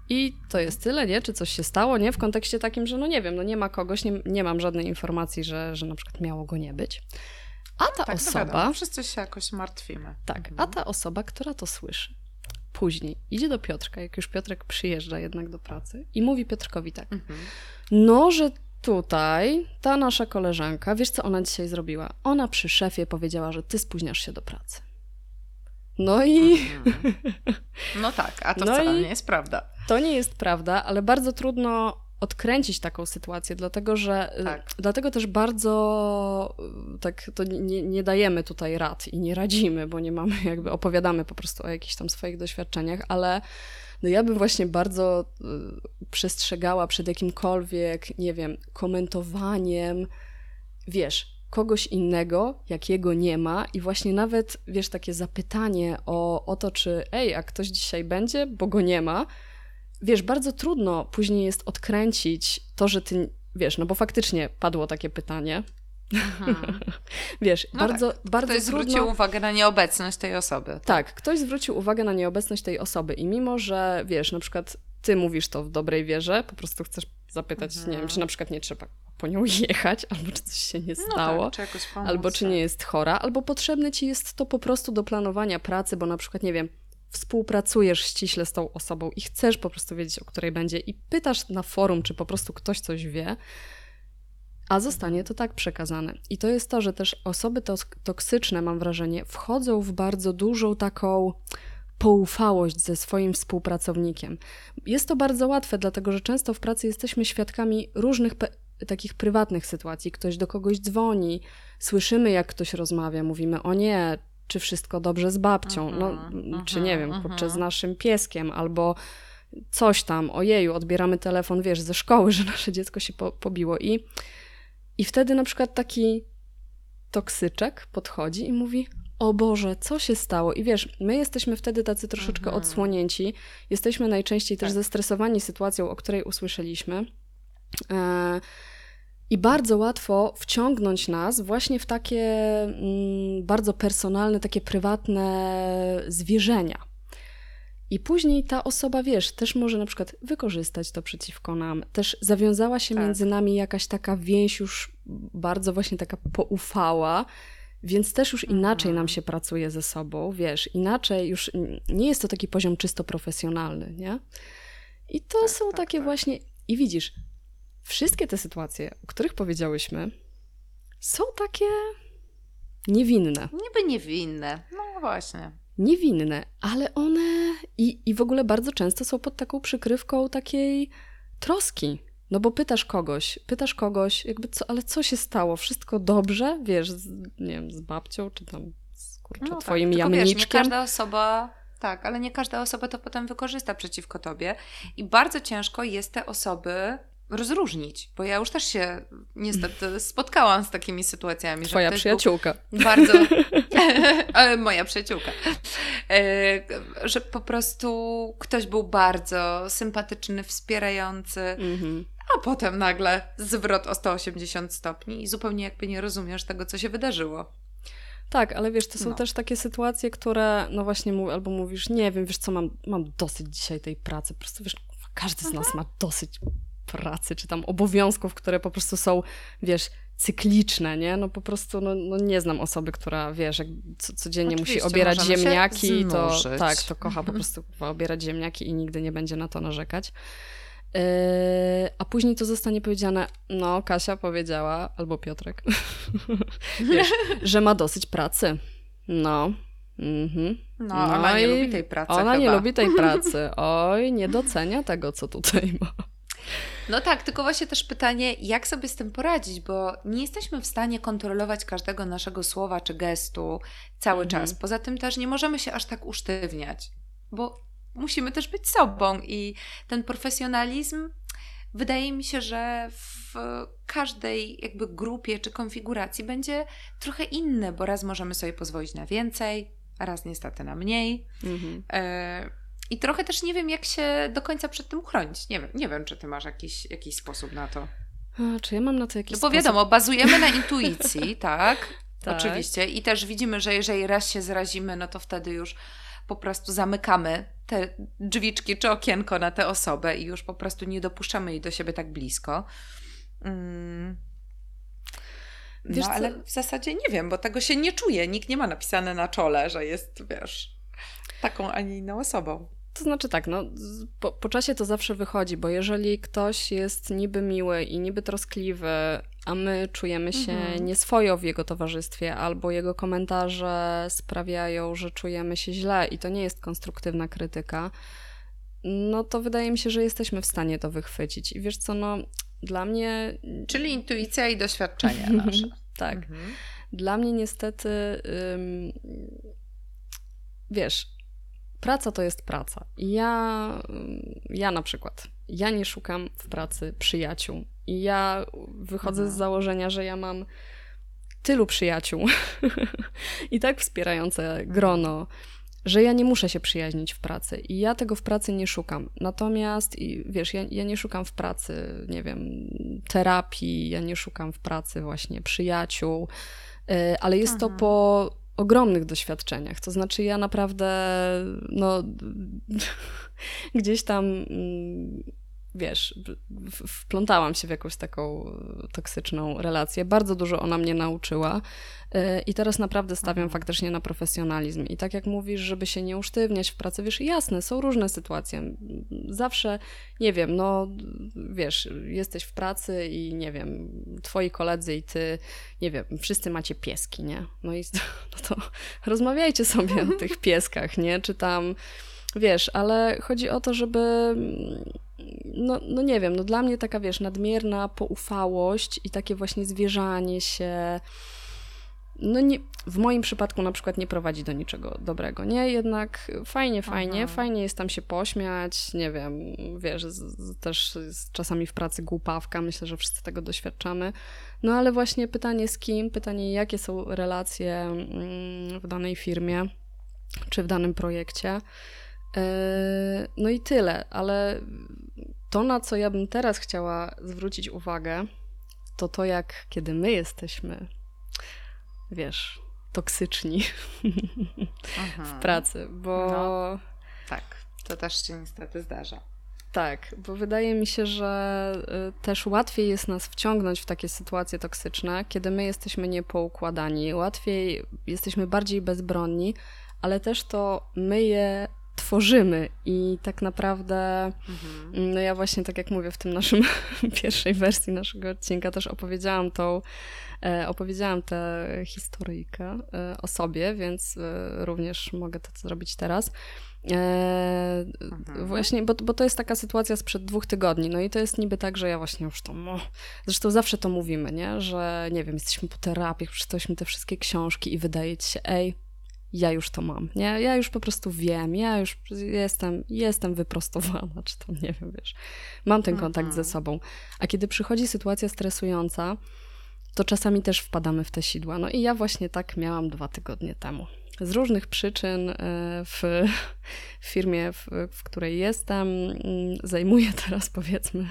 I to jest tyle, nie? Czy coś się stało, nie? W kontekście takim, że no nie wiem, no nie ma kogoś, nie, nie mam żadnej informacji, że, że na przykład miało go nie być. A ta tak, osoba... Wszyscy się jakoś martwimy. Tak, mhm. a ta osoba, która to słyszy, później idzie do Piotrka, jak już Piotrek przyjeżdża jednak do pracy i mówi Piotrkowi tak, mhm. no, że tutaj ta nasza koleżanka, wiesz co ona dzisiaj zrobiła? Ona przy szefie powiedziała, że ty spóźniasz się do pracy. No i... Mhm. No tak, a to no wcale nie jest prawda. To nie jest prawda, ale bardzo trudno odkręcić taką sytuację, dlatego że y, tak. dlatego też bardzo y, tak to nie, nie, dajemy tutaj rad i nie radzimy, bo nie mamy jakby opowiadamy po prostu o jakichś tam swoich doświadczeniach, ale no ja bym właśnie bardzo y, przestrzegała przed jakimkolwiek, nie wiem, komentowaniem, wiesz, kogoś innego, jakiego nie ma i właśnie nawet, wiesz, takie zapytanie o, o to, czy ej, a ktoś dzisiaj będzie, bo go nie ma, wiesz, bardzo trudno później jest odkręcić to, że ty, wiesz, no bo faktycznie padło takie pytanie. Mhm. wiesz, no bardzo, tak. bardzo ktoś trudno... zwrócił uwagę na nieobecność tej osoby. Tak. tak, ktoś zwrócił uwagę na nieobecność tej osoby i mimo, że wiesz, na przykład ty mówisz to w dobrej wierze, po prostu chcesz zapytać, mhm. nie wiem, czy na przykład nie trzeba po nią jechać, albo czy coś się nie stało, no tak, czy pomóc, albo czy nie tak. jest chora, albo potrzebne ci jest to po prostu do planowania pracy, bo na przykład, nie wiem, współpracujesz ściśle z tą osobą i chcesz po prostu wiedzieć, o której będzie, i pytasz na forum, czy po prostu ktoś coś wie, a zostanie to tak przekazane. I to jest to, że też osoby toksyczne, mam wrażenie, wchodzą w bardzo dużą taką poufałość ze swoim współpracownikiem. Jest to bardzo łatwe, dlatego że często w pracy jesteśmy świadkami różnych takich prywatnych sytuacji. Ktoś do kogoś dzwoni, słyszymy, jak ktoś rozmawia, mówimy: O nie, czy wszystko dobrze z babcią, no, uh-huh, czy nie wiem, uh-huh. czy z naszym pieskiem, albo coś tam, ojeju, odbieramy telefon, wiesz, ze szkoły, że nasze dziecko się po, pobiło. I, I wtedy na przykład taki toksyczek podchodzi i mówi, o Boże, co się stało? I wiesz, my jesteśmy wtedy tacy troszeczkę mhm. odsłonięci, jesteśmy najczęściej tak. też zestresowani sytuacją, o której usłyszeliśmy. E- I bardzo łatwo wciągnąć nas właśnie w takie mm, bardzo personalne, takie prywatne zwierzenia. I później ta osoba, wiesz, też może na przykład wykorzystać to przeciwko nam. Też zawiązała się tak. między nami jakaś taka więź już bardzo właśnie taka poufała, więc też już inaczej nam mhm. się pracuje ze sobą, wiesz, inaczej już nie jest to taki poziom czysto profesjonalny, nie? I to tak, są tak, takie tak. właśnie, i widzisz, wszystkie te sytuacje, o których powiedziałyśmy, są takie niewinne. Niby niewinne, no właśnie. Niewinne, ale one i, i w ogóle bardzo często są pod taką przykrywką takiej troski. No bo pytasz kogoś, pytasz kogoś, jakby co, ale co się stało? Wszystko dobrze? Wiesz, z, nie wiem, z babcią, czy tam z kurczę, no tak, twoim tak, jamniczkiem? Wiesz, nie każda osoba tak, ale nie każda osoba to potem wykorzysta przeciwko tobie i bardzo ciężko jest te osoby rozróżnić, bo ja już też się niestety spotkałam z takimi sytuacjami. Twoja przyjaciółka. Bardzo. moja przyjaciółka. E, że po prostu ktoś był bardzo sympatyczny, wspierający, mm-hmm. a potem nagle zwrot o 180 stopni i zupełnie jakby nie rozumiesz tego, co się wydarzyło. Tak, ale wiesz, to są no. też takie sytuacje, które, no właśnie, mów, albo mówisz, nie wiem, wiesz co, mam, mam dosyć dzisiaj tej pracy. Po prostu wiesz, każdy z nas mhm. ma dosyć pracy, czy tam obowiązków, które po prostu są, wiesz, cykliczne, nie? No po prostu no, no nie znam osoby, która, wiesz, jak co, codziennie Oczywiście, musi obierać ziemniaki, to tak, to kocha po prostu obierać ziemniaki i nigdy nie będzie na to narzekać. Yy, a później to zostanie powiedziane, no Kasia powiedziała, albo Piotrek, wiesz, że ma dosyć pracy. No. Mhm. No, no, ona nie lubi tej pracy. Ona chyba. nie lubi tej pracy. Oj, nie docenia tego, co tutaj ma. No tak, tylko właśnie też pytanie, jak sobie z tym poradzić, bo nie jesteśmy w stanie kontrolować każdego naszego słowa czy gestu cały mhm. czas. Poza tym też nie możemy się aż tak usztywniać, bo musimy też być sobą i ten profesjonalizm wydaje mi się, że w każdej jakby grupie czy konfiguracji będzie trochę inny, bo raz możemy sobie pozwolić na więcej, a raz niestety na mniej. Mhm. E, I trochę też nie wiem, jak się do końca przed tym uchronić. Nie wiem, nie wiem czy ty masz jakiś, jakiś sposób na to. A, czy ja mam na to jakiś No bo sposób? wiadomo, bazujemy na intuicji, tak? tak? Oczywiście. I też widzimy, że jeżeli raz się zrazimy, no to wtedy już po prostu zamykamy te drzwiczki czy okienko na tę osobę i już po prostu nie dopuszczamy jej do siebie tak blisko. Mm. No, wiesz, ale w zasadzie nie wiem, bo tego się nie czuje. Nikt nie ma napisane na czole, że jest, wiesz, taką, a nie inną osobą. To znaczy tak, no, po, po, czasie to zawsze wychodzi, bo jeżeli ktoś jest niby miły i niby troskliwy, a my czujemy się mhm. nieswojo w jego towarzystwie, albo jego komentarze sprawiają, że czujemy się źle i to nie jest konstruktywna krytyka, no to wydaje mi się, że jesteśmy w stanie to wychwycić. I wiesz co, no dla mnie... Czyli intuicja i doświadczenie nasze. tak. Mhm. Dla mnie niestety, ym, wiesz, praca to jest praca. Ja, ja na przykład, ja nie szukam w pracy przyjaciół. I ja wychodzę z założenia, że ja mam tylu przyjaciół i tak wspierające grono, że ja nie muszę się przyjaźnić w pracy i ja tego w pracy nie szukam. Natomiast, i wiesz, ja, ja nie szukam w pracy, nie wiem, terapii, ja nie szukam w pracy właśnie przyjaciół, y, ale jest to po ogromnych doświadczeniach. To znaczy, ja naprawdę, no, gdzieś tam, mm, wiesz, wplątałam się w jakąś taką toksyczną relację. Bardzo dużo ona mnie nauczyła. Y, I teraz naprawdę stawiam mhm. faktycznie na profesjonalizm. I tak jak mówisz, żeby się nie usztywniać w pracy, wiesz, jasne, są różne sytuacje. Zawsze, nie wiem, no wiesz, jesteś w pracy i nie wiem, twoi koledzy i ty, nie wiem, wszyscy macie pieski, nie? No i no to rozmawiajcie sobie o tych pieskach, nie? Czy tam, wiesz, ale chodzi o to, żeby no, no nie wiem, no dla mnie taka, wiesz, nadmierna poufałość i takie właśnie zwierzanie się, no nie, w moim przypadku na przykład nie prowadzi do niczego dobrego, nie? Jednak fajnie, fajnie, Aha. fajnie jest tam się pośmiać, nie wiem, wiesz, z, z, też czasami w pracy głupawka, myślę, że wszyscy tego doświadczamy, no ale właśnie pytanie z kim, pytanie jakie są relacje mm, w danej firmie, czy w danym projekcie, no i tyle, ale to, na co ja bym teraz chciała zwrócić uwagę, to to, jak kiedy my jesteśmy, wiesz, toksyczni w Mhm. pracy, bo No. Tak, to też się niestety zdarza. tak, bo wydaje mi się, że y, też łatwiej jest nas wciągnąć w takie sytuacje toksyczne, kiedy my jesteśmy niepoukładani, łatwiej jesteśmy bardziej bezbronni, ale też to my je tworzymy i tak naprawdę Mhm. No ja właśnie, tak jak mówię, w tym naszym pierwszej wersji naszego odcinka też opowiedziałam tą, e, opowiedziałam tę historyjkę e, o sobie, więc e, również mogę to zrobić teraz. Mhm. Właśnie, bo, bo to jest taka sytuacja sprzed dwóch tygodni, no i to jest niby tak, że ja właśnie już to, no, zresztą zawsze to mówimy, nie, że nie wiem, jesteśmy po terapii, przeczytałyśmy te wszystkie książki i wydaje ci się, ej, ja już to mam, nie? Ja już po prostu wiem, ja już jestem, jestem wyprostowana, czy tam nie wiem, wiesz. Mam ten kontakt Mhm. ze sobą. A kiedy przychodzi sytuacja stresująca, to czasami też wpadamy w te sidła. No i ja właśnie tak miałam dwa tygodnie temu. Z różnych przyczyn e, w, w firmie, w, w której jestem, mm, zajmuję teraz powiedzmy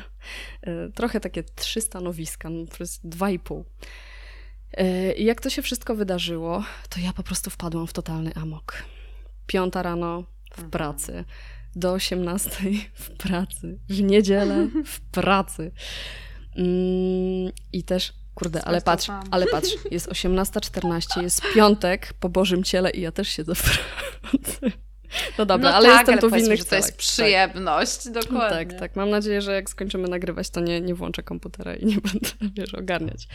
e, trochę takie trzy stanowiska, no przez dwa i pół. E, I jak to się wszystko wydarzyło, to ja po prostu wpadłam w totalny amok. Piąta rano w Mhm. pracy, do 18 w pracy, w niedzielę w pracy. Mm, I też, kurde, ale patrz, ale patrz, jest 18.14, jest piątek po Bożym Ciele i ja też siedzę w pracy. No dobra, no ale tak, jestem ale tu w powiedzmy, innych że to jest. Tak. przyjemność, No dokładnie. Tak, tak. Mam nadzieję, że jak skończymy nagrywać, to nie, nie włączę komputera i nie będę, wiesz, ogarniać.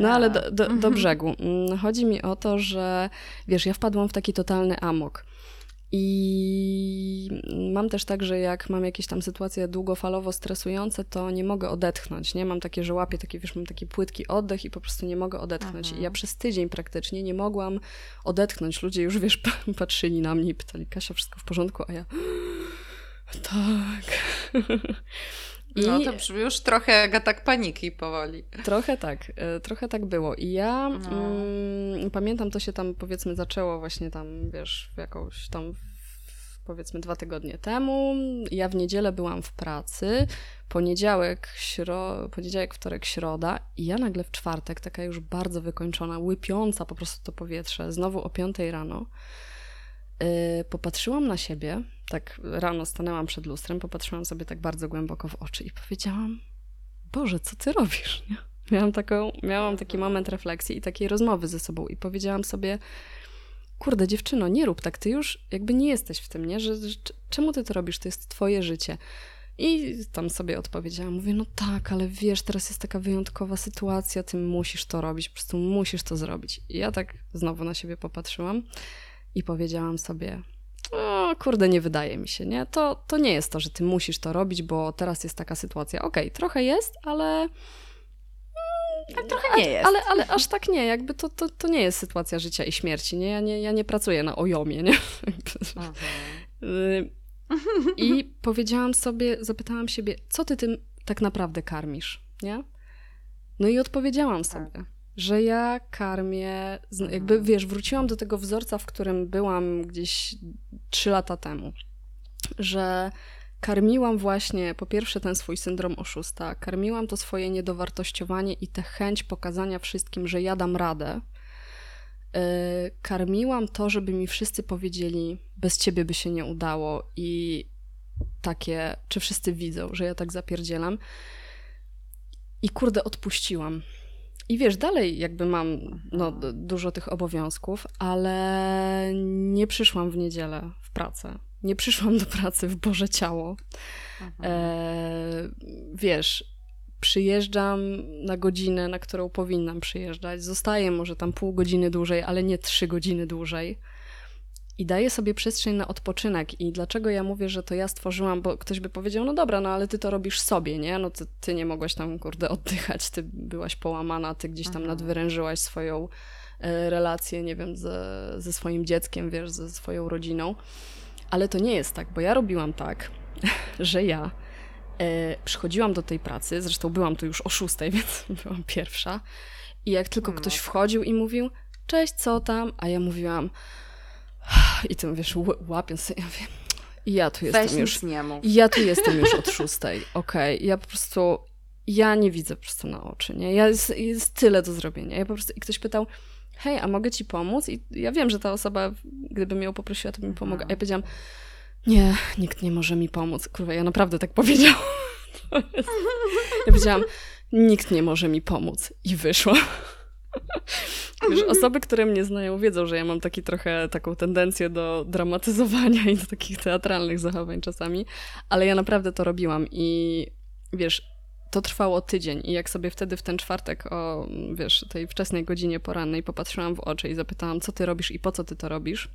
No ale do, do, do brzegu. Mm, Chodzi mi o to, że wiesz, ja wpadłam w taki totalny amok. I mam też tak, że jak mam jakieś tam sytuacje długofalowo stresujące, to nie mogę odetchnąć, nie? Mam takie, że łapię taki, wiesz, mam taki płytki oddech i po prostu nie mogę odetchnąć. Mhm. I ja przez tydzień praktycznie nie mogłam odetchnąć. Ludzie już, wiesz, patrzyli na mnie i pytali, Kasia, wszystko w porządku? A ja, tak. No to brzmi już trochę jak atak paniki powoli. Trochę tak, e, trochę tak było. I ja No. mm, pamiętam, to się tam powiedzmy zaczęło właśnie tam, wiesz, jakąś tam powiedzmy dwa tygodnie temu. Ja w niedzielę byłam w pracy, poniedziałek, śro... poniedziałek, wtorek, środa i ja nagle w czwartek, taka już bardzo wykończona, łypiąca po prostu to powietrze, znowu o piątej rano, popatrzyłam na siebie, tak rano stanęłam przed lustrem, popatrzyłam sobie tak bardzo głęboko w oczy i powiedziałam, Boże, co ty robisz? Nie? Miałam, taką, miałam taki moment refleksji i takiej rozmowy ze sobą i powiedziałam sobie, kurde dziewczyno, nie rób tak, ty już jakby nie jesteś w tym, nie? Że, że czemu ty to robisz? To jest twoje życie. I tam sobie odpowiedziałam, mówię, no tak, ale wiesz, teraz jest taka wyjątkowa sytuacja, ty musisz to robić, po prostu musisz to zrobić. I ja tak znowu na siebie popatrzyłam i powiedziałam sobie, o kurde, nie wydaje mi się, nie? To, to nie jest to, że ty musisz to robić, bo teraz jest taka sytuacja. Okej, trochę jest, ale Ale trochę nie jest. ale, ale aż tak nie, jakby to, to, to nie jest sytuacja życia i śmierci, nie? Ja nie, ja nie pracuję na ojomie, nie? I powiedziałam sobie, zapytałam siebie, co ty tym tak naprawdę karmisz, nie? No i odpowiedziałam sobie, że ja karmię, z- jakby wiesz, wróciłam do tego wzorca, w którym byłam gdzieś trzy lata temu, że karmiłam właśnie po pierwsze ten swój syndrom oszusta, karmiłam to swoje niedowartościowanie i tę chęć pokazania wszystkim, że ja dam radę. Yy, Karmiłam to, żeby mi wszyscy powiedzieli, bez ciebie by się nie udało i takie, czy wszyscy widzą, że ja tak zapierdzielam. I kurde, odpuściłam. I wiesz, dalej jakby mam no, dużo tych obowiązków, ale nie przyszłam w niedzielę w pracę. Nie przyszłam do pracy w Boże Ciało. Mhm. E, wiesz, przyjeżdżam na godzinę, na którą powinnam przyjeżdżać. Zostaję może tam pół godziny dłużej, ale nie trzy godziny dłużej. I daję sobie przestrzeń na odpoczynek. I dlaczego ja mówię, że to ja stworzyłam, bo ktoś by powiedział, no dobra, no ale ty to robisz sobie, nie? No ty, ty nie mogłaś tam, kurde, oddychać, ty byłaś połamana, ty gdzieś tam Mhm. nadwyrężyłaś swoją e, relację, nie wiem, ze, ze swoim dzieckiem, wiesz, ze swoją rodziną. Ale to nie jest tak, bo ja robiłam tak, że ja e, przychodziłam do tej pracy, zresztą byłam tu już o szóstej, więc byłam pierwsza. I jak tylko No. ktoś wchodził i mówił, cześć, co tam? A ja mówiłam, i tym wiesz, łapiąc sobie, ja mówię, ja tu Weź jestem już, nic nie mów. ja tu jestem już od szóstej, okej. Ja po prostu, ja nie widzę po prostu na oczy, nie? Ja jest, jest tyle do zrobienia. Ja po prostu, i ktoś pytał, hej, a mogę ci pomóc? I ja wiem, że ta osoba, gdybym ją poprosiła, to mi pomogła. A ja powiedziałam, nie, nikt nie może mi pomóc. Kurwa, ja naprawdę tak powiedziałam. Ja powiedziałam, nikt nie może mi pomóc. I wyszła. Wiesz, osoby, które mnie znają, wiedzą, że ja mam taki trochę taką tendencję do dramatyzowania i do takich teatralnych zachowań czasami, ale ja naprawdę to robiłam i wiesz, to trwało tydzień i jak sobie wtedy w ten czwartek o, wiesz, tej wczesnej godzinie porannej popatrzyłam w oczy i zapytałam, co ty robisz i po co ty to robisz?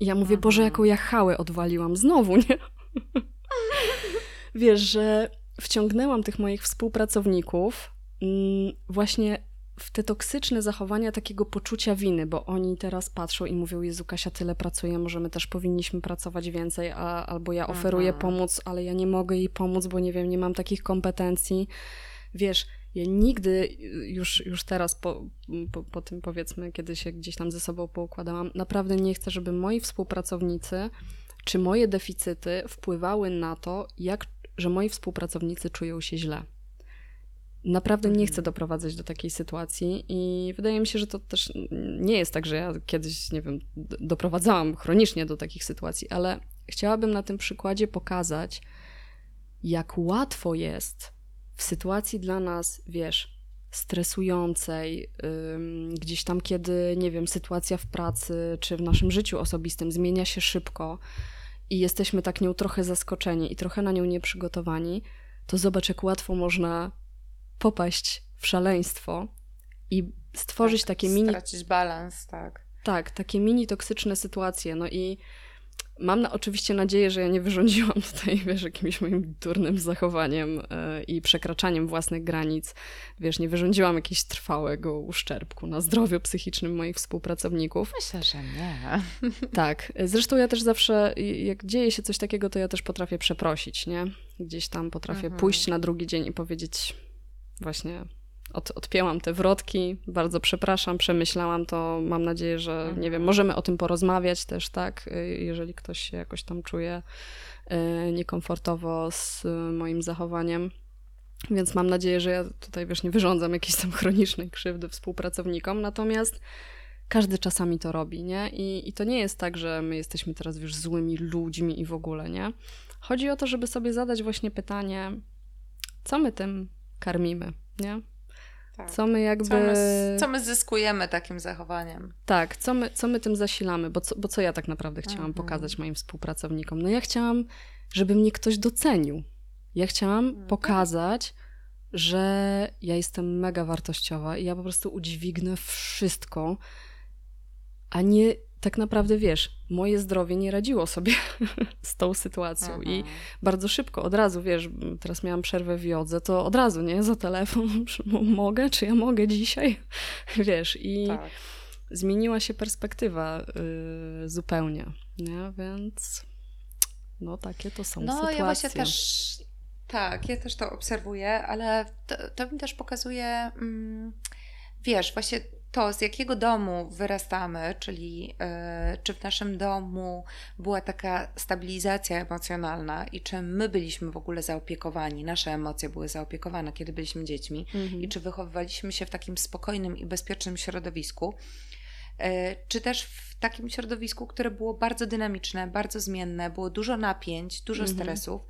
I ja mówię, Boże, jaką ja chałę odwaliłam znowu, nie? wiesz, że wciągnęłam tych moich współpracowników mm, właśnie w te toksyczne zachowania takiego poczucia winy, bo oni teraz patrzą i mówią, Jezu, Kasia tyle pracuje, może my też powinniśmy pracować więcej, a, albo ja oferuję Aha. pomóc, ale ja nie mogę jej pomóc, bo nie wiem, nie mam takich kompetencji. Wiesz, ja nigdy, już, już teraz po, po, po tym powiedzmy, kiedy się gdzieś tam ze sobą poukładałam, naprawdę nie chcę, żeby moi współpracownicy czy moje deficyty wpływały na to, jak, że moi współpracownicy czują się źle. Naprawdę nie chcę mhm. doprowadzać do takiej sytuacji i wydaje mi się, że to też nie jest tak, że ja kiedyś, nie wiem, doprowadzałam chronicznie do takich sytuacji, ale chciałabym na tym przykładzie pokazać, jak łatwo jest w sytuacji dla nas, wiesz, stresującej, gdzieś tam, kiedy, nie wiem, sytuacja w pracy czy w naszym życiu osobistym zmienia się szybko i jesteśmy tak nią trochę zaskoczeni i trochę na nią nieprzygotowani, to zobacz, jak łatwo można popaść w szaleństwo i stworzyć tak, takie mini. Stracić balans, tak. Tak, takie mini toksyczne sytuacje. No i mam na, oczywiście nadzieję, że ja nie wyrządziłam tutaj, wiesz, jakimś moim durnym zachowaniem yy, i przekraczaniem własnych granic. Wiesz, nie wyrządziłam jakiegoś trwałego uszczerbku na zdrowiu psychicznym moich współpracowników. Myślę, że nie. Tak. Zresztą ja też zawsze, jak dzieje się coś takiego, to ja też potrafię przeprosić, nie? Gdzieś tam potrafię mhm. pójść na drugi dzień i powiedzieć właśnie od, odpięłam te wrotki, bardzo przepraszam, przemyślałam to, mam nadzieję, że nie wiem, mhm. możemy o tym porozmawiać też, tak, y, jeżeli ktoś się jakoś tam czuje y, niekomfortowo z moim zachowaniem. Więc mam nadzieję, że ja tutaj, wiesz, nie wyrządzam jakiejś tam chronicznej krzywdy współpracownikom, natomiast każdy czasami to robi, nie? I, I to nie jest tak, że my jesteśmy teraz, wiesz, złymi ludźmi i w ogóle, nie? Chodzi o to, żeby sobie zadać właśnie pytanie, co my tym karmimy, nie? Tak. Co my jakby... Co my, co my, zyskujemy takim zachowaniem? Tak, co my, co my tym zasilamy, bo co, bo co ja tak naprawdę chciałam mhm. pokazać moim współpracownikom? No ja chciałam, żeby mnie ktoś docenił. Ja chciałam mhm. pokazać, że ja jestem mega wartościowa i ja po prostu udźwignę wszystko, a nie tak naprawdę wiesz, moje zdrowie nie radziło sobie z tą sytuacją Aha. i mhm. bardzo szybko, od razu, wiesz, teraz miałam przerwę w jodze, to od razu, nie, za telefon, mogę, czy ja mogę dzisiaj, wiesz, i tak. zmieniła się perspektywa y, zupełnie, nie, więc no takie to są no, sytuacje. No ja właśnie też, tak, ja też to obserwuję, ale to, to mi też pokazuje, mm, wiesz, właśnie to, z jakiego domu wyrastamy, czyli yy, czy w naszym domu była taka stabilizacja emocjonalna i czy my byliśmy w ogóle zaopiekowani, nasze emocje były zaopiekowane, kiedy byliśmy dziećmi, mhm. i czy wychowywaliśmy się w takim spokojnym i bezpiecznym środowisku, yy, czy też w takim środowisku, które było bardzo dynamiczne, bardzo zmienne, było dużo napięć, dużo mhm. stresów,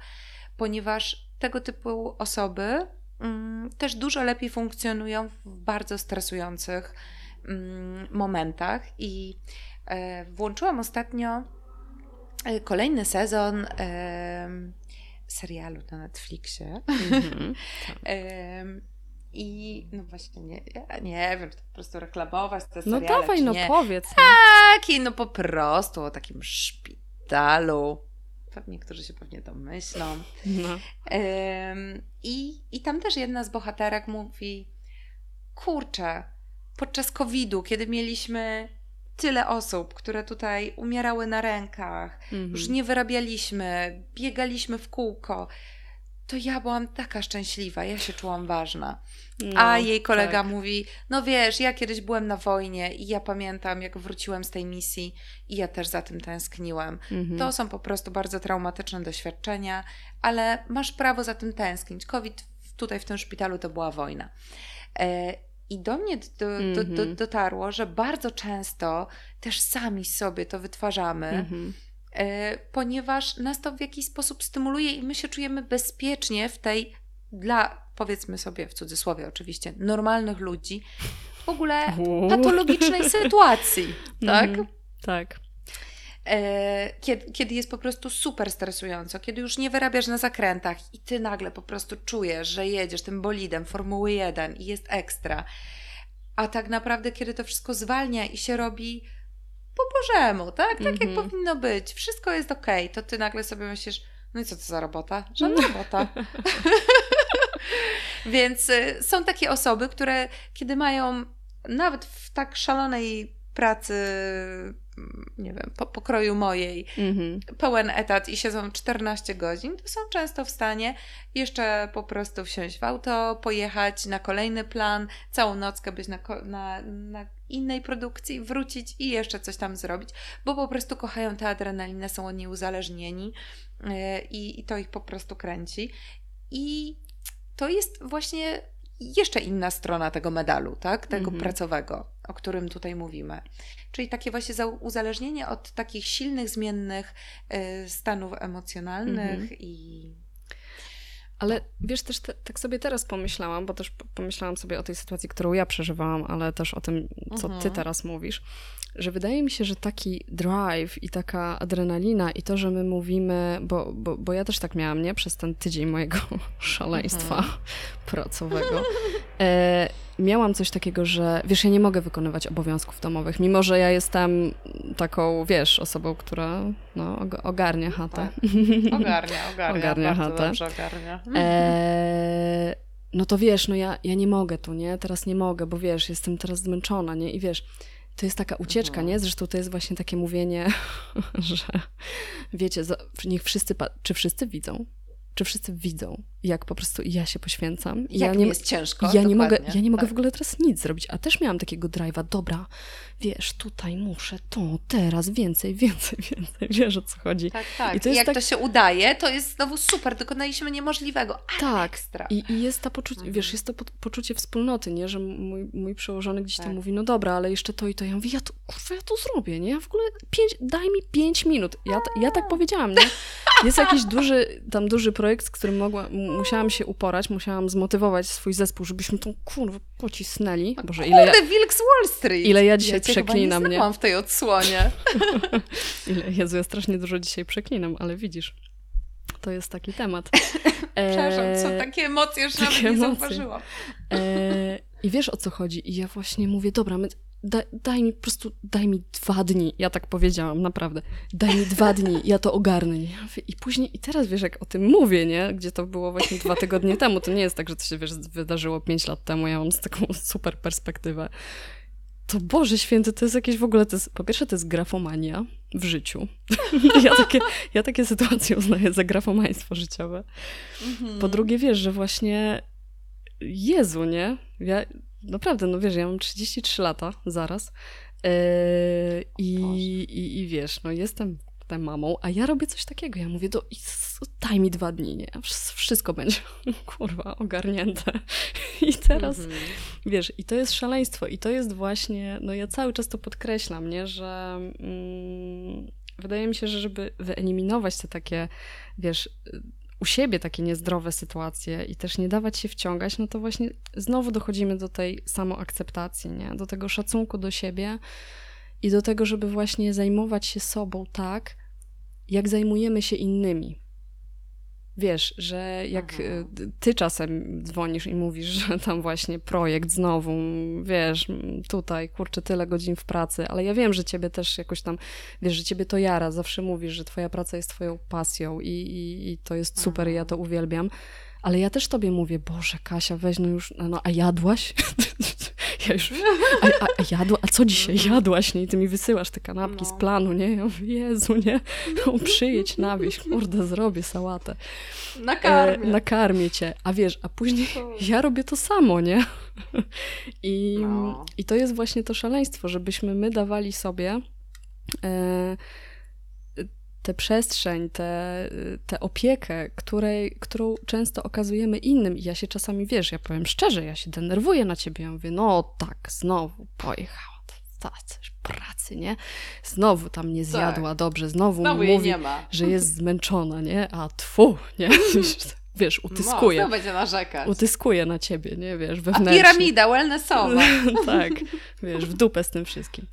ponieważ tego typu osoby też dużo lepiej funkcjonują w bardzo stresujących mm, momentach. I e, włączyłam ostatnio e, kolejny sezon serialu na Netflixie. Mm-hmm. I no właśnie, nie, ja nie wiem, to po prostu reklamować te no seriale. No dawaj, no powiedz. Tak, i no po prostu o takim szpitalu Pewnie niektórzy się pewnie domyślą. No. Ym, i, I tam też jedna z bohaterek mówi: Kurczę, podczas COVID-u, kiedy mieliśmy tyle osób, które tutaj umierały na rękach, mm -hmm. już nie wyrabialiśmy, biegaliśmy w kółko to ja byłam taka szczęśliwa, ja się czułam ważna. No, A jej kolega tak. mówi: No wiesz, ja kiedyś byłem na wojnie i ja pamiętam, jak wróciłem z tej misji i ja też za tym tęskniłem. Mhm. To są po prostu bardzo traumatyczne doświadczenia, ale masz prawo za tym tęsknić. COVID tutaj w tym szpitalu to była wojna. E, I do mnie do, do, do, Mhm. dotarło, że bardzo często też sami sobie to wytwarzamy, Mhm. E, ponieważ nas to w jakiś sposób stymuluje i my się czujemy bezpiecznie w tej, dla powiedzmy sobie w cudzysłowie oczywiście, normalnych ludzi, w ogóle patologicznej sytuacji, tak? Mhm. Tak. E, kiedy, kiedy jest po prostu super stresująco, kiedy już nie wyrabiasz na zakrętach i ty nagle po prostu czujesz, że jedziesz tym bolidem Formuły 1 i jest ekstra, a tak naprawdę kiedy to wszystko zwalnia i się robi po Bożemu, tak? Tak jak Mhm. powinno być, wszystko jest okej, to ty nagle sobie myślisz, no i co to za robota? Żadna robota. Więc y, są takie osoby, które kiedy mają nawet w tak szalonej pracy, nie wiem, po pokroju mojej, Mhm. pełen etat i siedzą 14 godzin, to są często w stanie jeszcze po prostu wsiąść w auto, pojechać na kolejny plan, całą nockę być na, na, na innej produkcji, wrócić i jeszcze coś tam zrobić, bo po prostu kochają tę adrenalinę, są od niej uzależnieni yy, i, i to ich po prostu kręci. I to jest właśnie jeszcze inna strona tego medalu, tak? Tego Mhm. pracowego, o którym tutaj mówimy. Czyli takie właśnie za- uzależnienie od takich silnych, zmiennych y, stanów emocjonalnych Mhm. i Ale wiesz, też te, tak sobie teraz pomyślałam, bo też po- pomyślałam sobie o tej sytuacji, którą ja przeżywałam, ale też o tym, co ty Mhm. teraz mówisz, że wydaje mi się, że taki drive i taka adrenalina i to, że my mówimy, bo, bo, bo ja też tak miałam, nie? Przez ten tydzień mojego szaleństwa Mhm. pracowego. E, miałam coś takiego, że wiesz, ja nie mogę wykonywać obowiązków domowych, mimo że ja jestem taką, wiesz, osobą, która no, og- ogarnia chatę. ogarnia, ogarnia, Ogarnia bardzo chatę. dobrze ogarnia. Eee, no to wiesz, no ja, ja nie mogę tu, nie? Teraz nie mogę, bo wiesz, jestem teraz zmęczona, nie? I wiesz, to jest taka ucieczka, Mhm. nie? Zresztą to jest właśnie takie mówienie, że wiecie, niech wszyscy, czy wszyscy widzą? Czy wszyscy widzą, jak po prostu ja się poświęcam? I Jak ja nie, jest ciężko. ja nie mogę, ja nie mogę tak. w ogóle teraz nic zrobić, a też miałam takiego drive'a, dobra, wiesz, tutaj muszę to, teraz, więcej, więcej, więcej, wiesz o co chodzi. Tak, tak. I I to jest jak tak- to się udaje, to jest znowu super, dokonaliśmy niemożliwego, ale Tak. ekstra. I, I jest to poczucie, Mhm. wiesz, jest to po, poczucie wspólnoty, nie? Że mój, mój przełożony gdzieś Tak. tam mówi, no dobra, ale jeszcze to i to. Ja mówię, ja to, kurwa, ja to zrobię, nie? Ja w ogóle, pięć, daj mi pięć minut. Ja, ja tak powiedziałam, nie? Jest jakiś duży, tam duży projekt, z którym mogła, musiałam się uporać, musiałam zmotywować swój zespół, żebyśmy tą kurwę pocisnęli. Boże, ile ja, Wilk z Wall Street! ile ja dzisiaj ja przeklinam, nie znałam w tej odsłonie. ile, Jezu, ja strasznie dużo dzisiaj przeklinam, ale widzisz, to jest taki temat. Przepraszam, są Eee, takie emocje, że takie nawet nie emocje. zauważyłam. E, I wiesz o co chodzi. I ja właśnie mówię, dobra, my, da, daj mi po prostu, daj mi dwa dni. Ja tak powiedziałam, naprawdę. Daj mi dwa dni, ja to ogarnę. Nie? I później, i teraz wiesz, jak o tym mówię, nie? Gdzie to było właśnie dwa tygodnie temu. To nie jest tak, że to się, wiesz, wydarzyło pięć lat temu. Ja mam z taką super perspektywę. To Boże Święty, to jest jakieś w ogóle, to jest, po pierwsze to jest grafomania w życiu. ja, takie, ja takie sytuacje uznaję za grafomaństwo życiowe. Mhm. Po drugie, wiesz, że właśnie Jezu, nie? Ja, naprawdę, no wiesz, ja mam 33 lata zaraz yy, i, i, i wiesz, no jestem tę mamą, a ja robię coś takiego. Ja mówię, do, daj mi dwa dni, nie? Wsz- Wszystko będzie, kurwa, ogarnięte. I teraz, Mhm. wiesz, i to jest szaleństwo i to jest właśnie, no ja cały czas to podkreślam, nie? Że mm, wydaje mi się, że żeby wyeliminować te takie, wiesz, u siebie takie niezdrowe sytuacje i też nie dawać się wciągać, no to właśnie znowu dochodzimy do tej samoakceptacji, nie? Do tego szacunku do siebie i do tego, żeby właśnie zajmować się sobą tak, jak zajmujemy się innymi. Wiesz, że jak Mhm. y, ty czasem dzwonisz i mówisz, że tam właśnie projekt znowu, wiesz, tutaj, kurczę, tyle godzin w pracy, ale ja wiem, że ciebie też jakoś tam, wiesz, że ciebie to jara, zawsze mówisz, że twoja praca jest twoją pasją i, i, i to jest super i ja to uwielbiam, ale ja też tobie mówię, Boże, Kasia, weź no już, no a jadłaś? ja już, a, a, a jadła, a co dzisiaj jadłaś, nie? I ty mi wysyłasz te kanapki z No. planu, nie? Ja mówię, Jezu, nie? No, przyjedź na wieś, kurde, zrobię sałatę. Na E, nakarmię cię. A wiesz, a później ja robię to samo, nie? I, No. I to jest właśnie to szaleństwo, żebyśmy my dawali sobie e, tę przestrzeń, tę te opiekę, której, którą często okazujemy innym. I ja się czasami, wiesz, ja powiem szczerze, ja się denerwuję na ciebie. Ja mówię, no tak, znowu pojechała coś pracy, nie? Znowu tam nie zjadła tak. dobrze, znowu, znowu mówi, że jest zmęczona, nie? A tfu, nie? wiesz, utyskuje. No, będzie narzekać. Utyskuje na ciebie, nie, wiesz, wewnętrznie. A piramida wellnessowa. tak, wiesz, w dupę z tym wszystkim.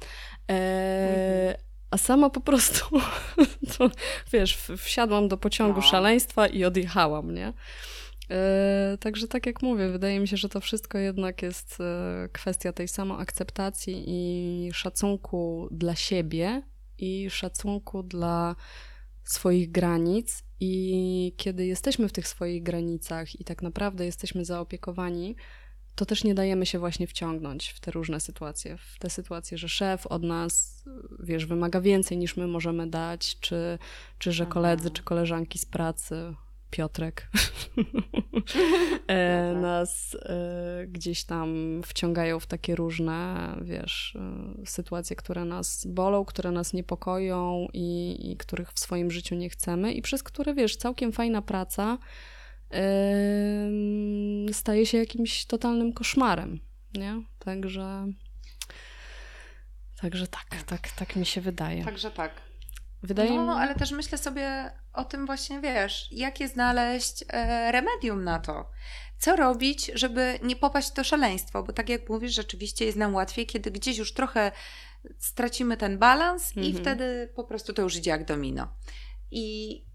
E, a sama po prostu, to, wiesz, wsiadłam do pociągu no. szaleństwa i odjechałam, nie? E, także tak jak mówię, wydaje mi się, że to wszystko jednak jest e, kwestia tej samoakceptacji i szacunku dla siebie i szacunku dla swoich granic i kiedy jesteśmy w tych swoich granicach i tak naprawdę jesteśmy zaopiekowani, to też nie dajemy się właśnie wciągnąć w te różne sytuacje. W te sytuacje, że szef od nas, wiesz, wymaga więcej niż my możemy dać, czy, czy że koledzy, czy koleżanki z pracy Piotrek e, nas e, gdzieś tam wciągają w takie różne, wiesz, e, sytuacje, które nas bolą, które nas niepokoją i, i których w swoim życiu nie chcemy i przez które, wiesz, całkiem fajna praca staje się jakimś totalnym koszmarem, nie? Także... Także tak, tak, tak mi się wydaje. Także tak. Wydaje no, mi... ale też myślę sobie o tym właśnie, wiesz, jakie znaleźć e, remedium na to. Co robić, żeby nie popaść w to szaleństwo? Bo tak jak mówisz, rzeczywiście jest nam łatwiej, kiedy gdzieś już trochę stracimy ten balans i mhm. wtedy po prostu to już idzie jak domino. I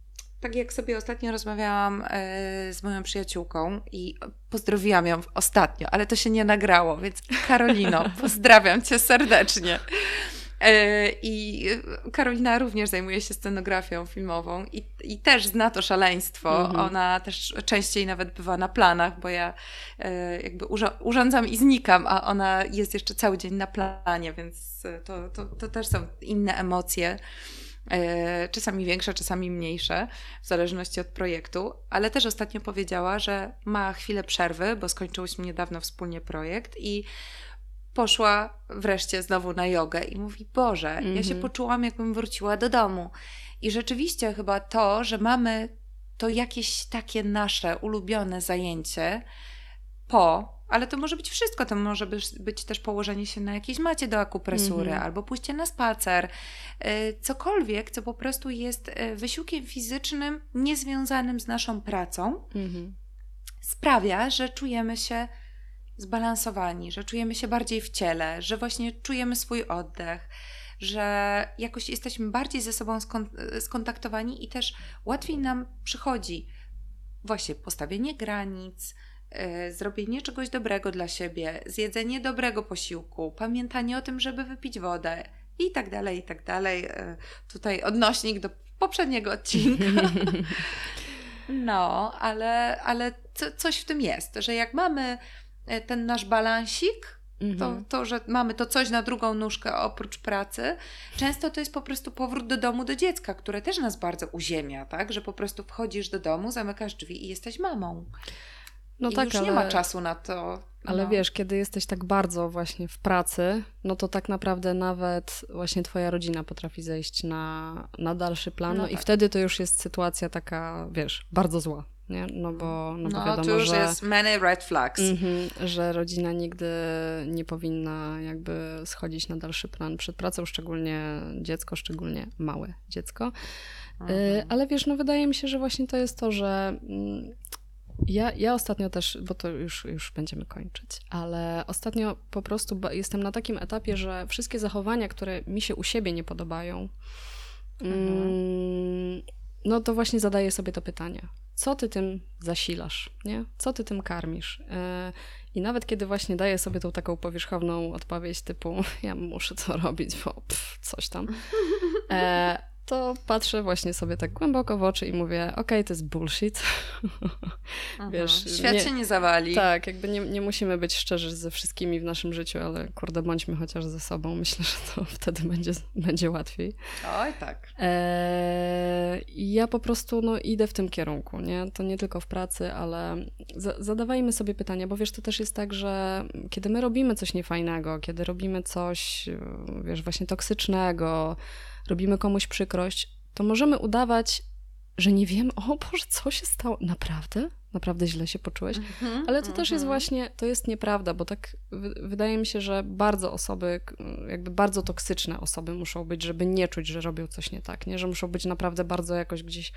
tak jak sobie ostatnio rozmawiałam e, z moją przyjaciółką i pozdrowiłam ją ostatnio, ale to się nie nagrało, więc Karolino, pozdrawiam cię serdecznie. E, I Karolina również zajmuje się scenografią filmową i, i też zna to szaleństwo. Mhm. Ona też częściej nawet bywa na planach, bo ja e, jakby urządzam i znikam, a ona jest jeszcze cały dzień na planie, więc to, to, to też są inne emocje. E, czasami większe, czasami mniejsze, w zależności od projektu, ale też ostatnio powiedziała, że ma chwilę przerwy, bo skończyłyśmy niedawno wspólnie projekt i poszła wreszcie znowu na jogę i mówi: Boże, mm -hmm. ja się mhm. poczułam, jakbym wróciła do domu. I rzeczywiście chyba to, że mamy to jakieś takie nasze ulubione zajęcie po, ale to może być wszystko. To może być, też położenie się na jakiejś macie do akupresury, mm -hmm. albo pójście na spacer. Y, cokolwiek, co po prostu jest y, wysiłkiem fizycznym niezwiązanym z naszą pracą, mm -hmm. sprawia, że czujemy się zbalansowani, że czujemy się bardziej w ciele, że właśnie czujemy swój oddech, że jakoś jesteśmy bardziej ze sobą skontaktowani i też łatwiej nam przychodzi właśnie postawienie granic, zrobienie czegoś dobrego dla siebie, zjedzenie dobrego posiłku, pamiętanie o tym, żeby wypić wodę i tak dalej, i tak dalej. Yy, tutaj odnośnik do poprzedniego odcinka. No, ale, ale co, coś w tym jest, że jak mamy E, ten nasz balansik, mhm. to, to, że mamy to coś na drugą nóżkę oprócz pracy, często to jest po prostu powrót do domu do dziecka, które też nas bardzo uziemia, tak? Że po prostu wchodzisz do domu, zamykasz drzwi i jesteś mamą. No I tak, już ale... nie ma czasu na to. Ale no. wiesz, kiedy jesteś tak bardzo właśnie w pracy, no to tak naprawdę nawet właśnie twoja rodzina potrafi zejść na, na dalszy plan. No, no tak. i wtedy to już jest sytuacja taka, wiesz, bardzo zła nie? No bo, no bo no, wiadomo, to już że, jest many red flags. Mm-hmm, że rodzina nigdy nie powinna jakby schodzić na dalszy plan przed pracą, szczególnie dziecko, szczególnie małe dziecko. Y, ale wiesz, no wydaje mi się, że właśnie to jest to, że mm, ja, ja ostatnio też, bo to już, już będziemy kończyć, ale ostatnio po prostu jestem na takim etapie, że wszystkie zachowania, które mi się u siebie nie podobają, mhm. no to właśnie zadaję sobie to pytanie co ty tym zasilasz, nie? Co ty tym karmisz? E, I nawet kiedy właśnie daję sobie tą taką powierzchowną odpowiedź typu ja muszę to robić, bo pff, coś tam, e, to patrzę właśnie sobie tak głęboko w oczy i mówię, okej, okay, to jest bullshit. Wiesz, Świat nie, się nie zawali. Tak, jakby nie, nie musimy być szczerzy ze wszystkimi w naszym życiu, ale kurde, bądźmy chociaż ze sobą. Myślę, że to wtedy będzie, będzie łatwiej. Oj, tak. E, ja po prostu no, idę w tym kierunku, nie? To nie tylko w pracy, ale za, zadawajmy sobie pytania, bo wiesz, to też jest tak, że kiedy my robimy coś niefajnego, kiedy robimy coś, wiesz, właśnie toksycznego, robimy komuś przykrość, to możemy udawać, że nie wiemy, o Boże, co się stało? Naprawdę? Naprawdę źle się poczułeś? Mhm, Ale to też jest mhm. właśnie, to jest nieprawda, bo tak wy- wydaje mi się, że bardzo osoby, jakby bardzo toksyczne osoby muszą być, żeby nie czuć, że robią coś nie tak, nie? Że muszą być naprawdę bardzo jakoś gdzieś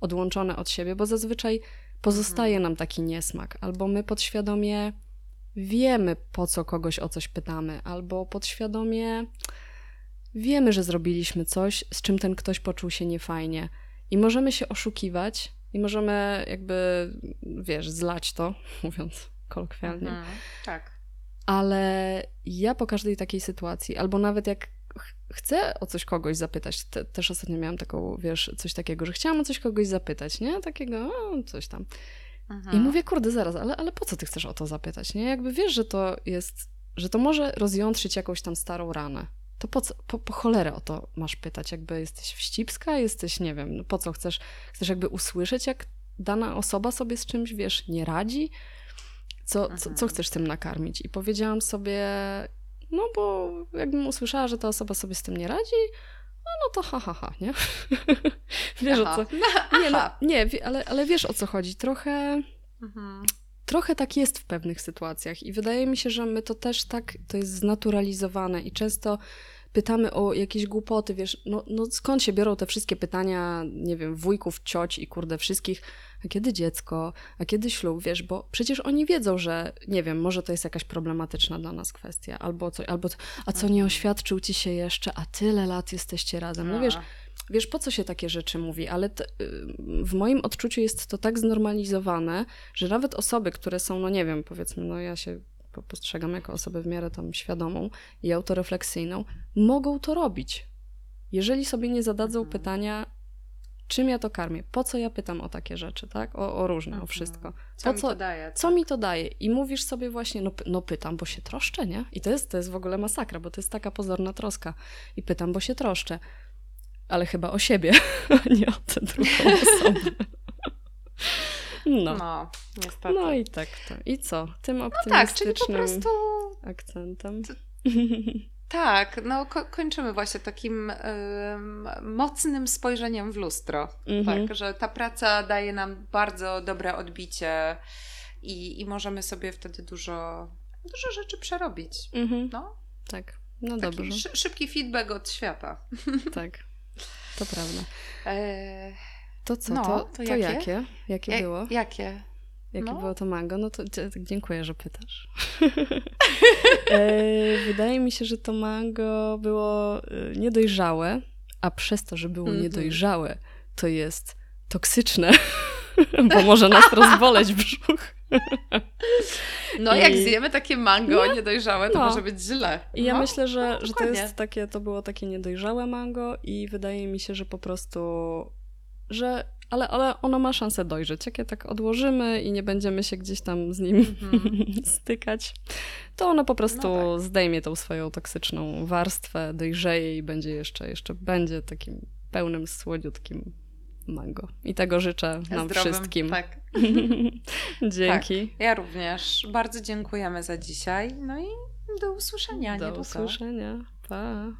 odłączone od siebie, bo zazwyczaj pozostaje Mhm. nam taki niesmak, albo my podświadomie wiemy, po co kogoś o coś pytamy, albo podświadomie wiemy, że zrobiliśmy coś, z czym ten ktoś poczuł się niefajnie. I możemy się oszukiwać, i możemy jakby, wiesz, zlać to, mówiąc kolokwialnie. Mhm, Tak. Ale ja po każdej takiej sytuacji, albo nawet jak ch- chcę o coś kogoś zapytać, te, też ostatnio miałam taką, wiesz, coś takiego, że chciałam o coś kogoś zapytać, nie? Takiego, o, coś tam. I Mhm. mówię, kurde, zaraz, ale, ale po co ty chcesz o to zapytać, nie? Jakby wiesz, że to jest, że to może rozjątrzyć jakąś tam starą ranę. To po, co, po, po cholerę o to masz pytać? Jakby jesteś wścibska, jesteś, nie wiem, no po co chcesz, chcesz jakby usłyszeć, jak dana osoba sobie z czymś, wiesz, nie radzi? Co, co, co Mhm. chcesz tym nakarmić? I powiedziałam sobie, no bo jakbym usłyszała, że ta osoba sobie z tym nie radzi, no, no to ha, ha, ha, nie? wiesz Aha. o co... Nie, no, nie, ale, ale wiesz o co chodzi. Trochę Mhm. Trochę tak jest w pewnych sytuacjach i wydaje mi się, że my to też tak, to jest znaturalizowane i często pytamy o jakieś głupoty, wiesz, no, no skąd się biorą te wszystkie pytania, nie wiem, wujków, cioć i kurde wszystkich, a kiedy dziecko, a kiedy ślub, wiesz, bo przecież oni wiedzą, że, nie wiem, może to jest jakaś problematyczna dla nas kwestia, albo coś, albo, a co nie oświadczył ci się jeszcze, a tyle lat jesteście razem, no wiesz, A. Wiesz, po co się takie rzeczy mówi, ale t- y, w moim odczuciu jest to tak znormalizowane, że nawet osoby, które są, no nie wiem, powiedzmy, no ja się po- postrzegam jako osobę w miarę tam świadomą i autorefleksyjną, mogą to robić. Jeżeli sobie nie zadadzą Mhm. pytania, czym ja to karmię, po co ja pytam o takie rzeczy, tak? O, o różne, o Mhm. wszystko. Co mi co- to daje? Co mi to daje? I mówisz sobie właśnie, no, no pytam, bo się troszczę, nie? I to jest, to jest w ogóle masakra, bo to jest taka pozorna troska. I pytam, bo się troszczę. Ale chyba o siebie, a nie o tę drugą osobę. No. No, No, niestety. i tak to. I co? Tym No tak, czyli po optymistycznym prostu akcentem. tak, no ko- kończymy właśnie takim em, mocnym spojrzeniem w lustro. Mhm. Tak, że ta praca daje nam bardzo dobre odbicie i, i możemy sobie wtedy dużo, dużo rzeczy przerobić. Mhm. No, Tak, no taki dobrze. szy- szybki feedback od świata. Tak, to prawda. E, To co? No, to, to to jakie? jakie? Jakie ja- było? Jakie? Jakie No. było to mango? No to dzie- dziękuję, że pytasz. e, wydaje mi się, że to mango było e, niedojrzałe, a przez to, że było Mhm. niedojrzałe, to jest toksyczne, bo może nas rozboleć brzuch. No, I- jak zjemy takie mango niedojrzałe, to No. może być źle. I ja no. myślę, że, że to jest takie, to było takie niedojrzałe mango i wydaje mi się, że po prostu, że, ale, ale ono ma szansę dojrzeć. Jak je tak odłożymy i nie będziemy się gdzieś tam z nim Mhm. stykać, to ono po prostu No zdejmie tą swoją toksyczną warstwę, dojrzeje i będzie jeszcze, jeszcze będzie takim pełnym, słodziutkim mango. I tego życzę nam Zdrowym, wszystkim. Tak. Dzięki. Ja również. Bardzo dziękujemy za dzisiaj. No i do usłyszenia Do usłyszenia. Pa.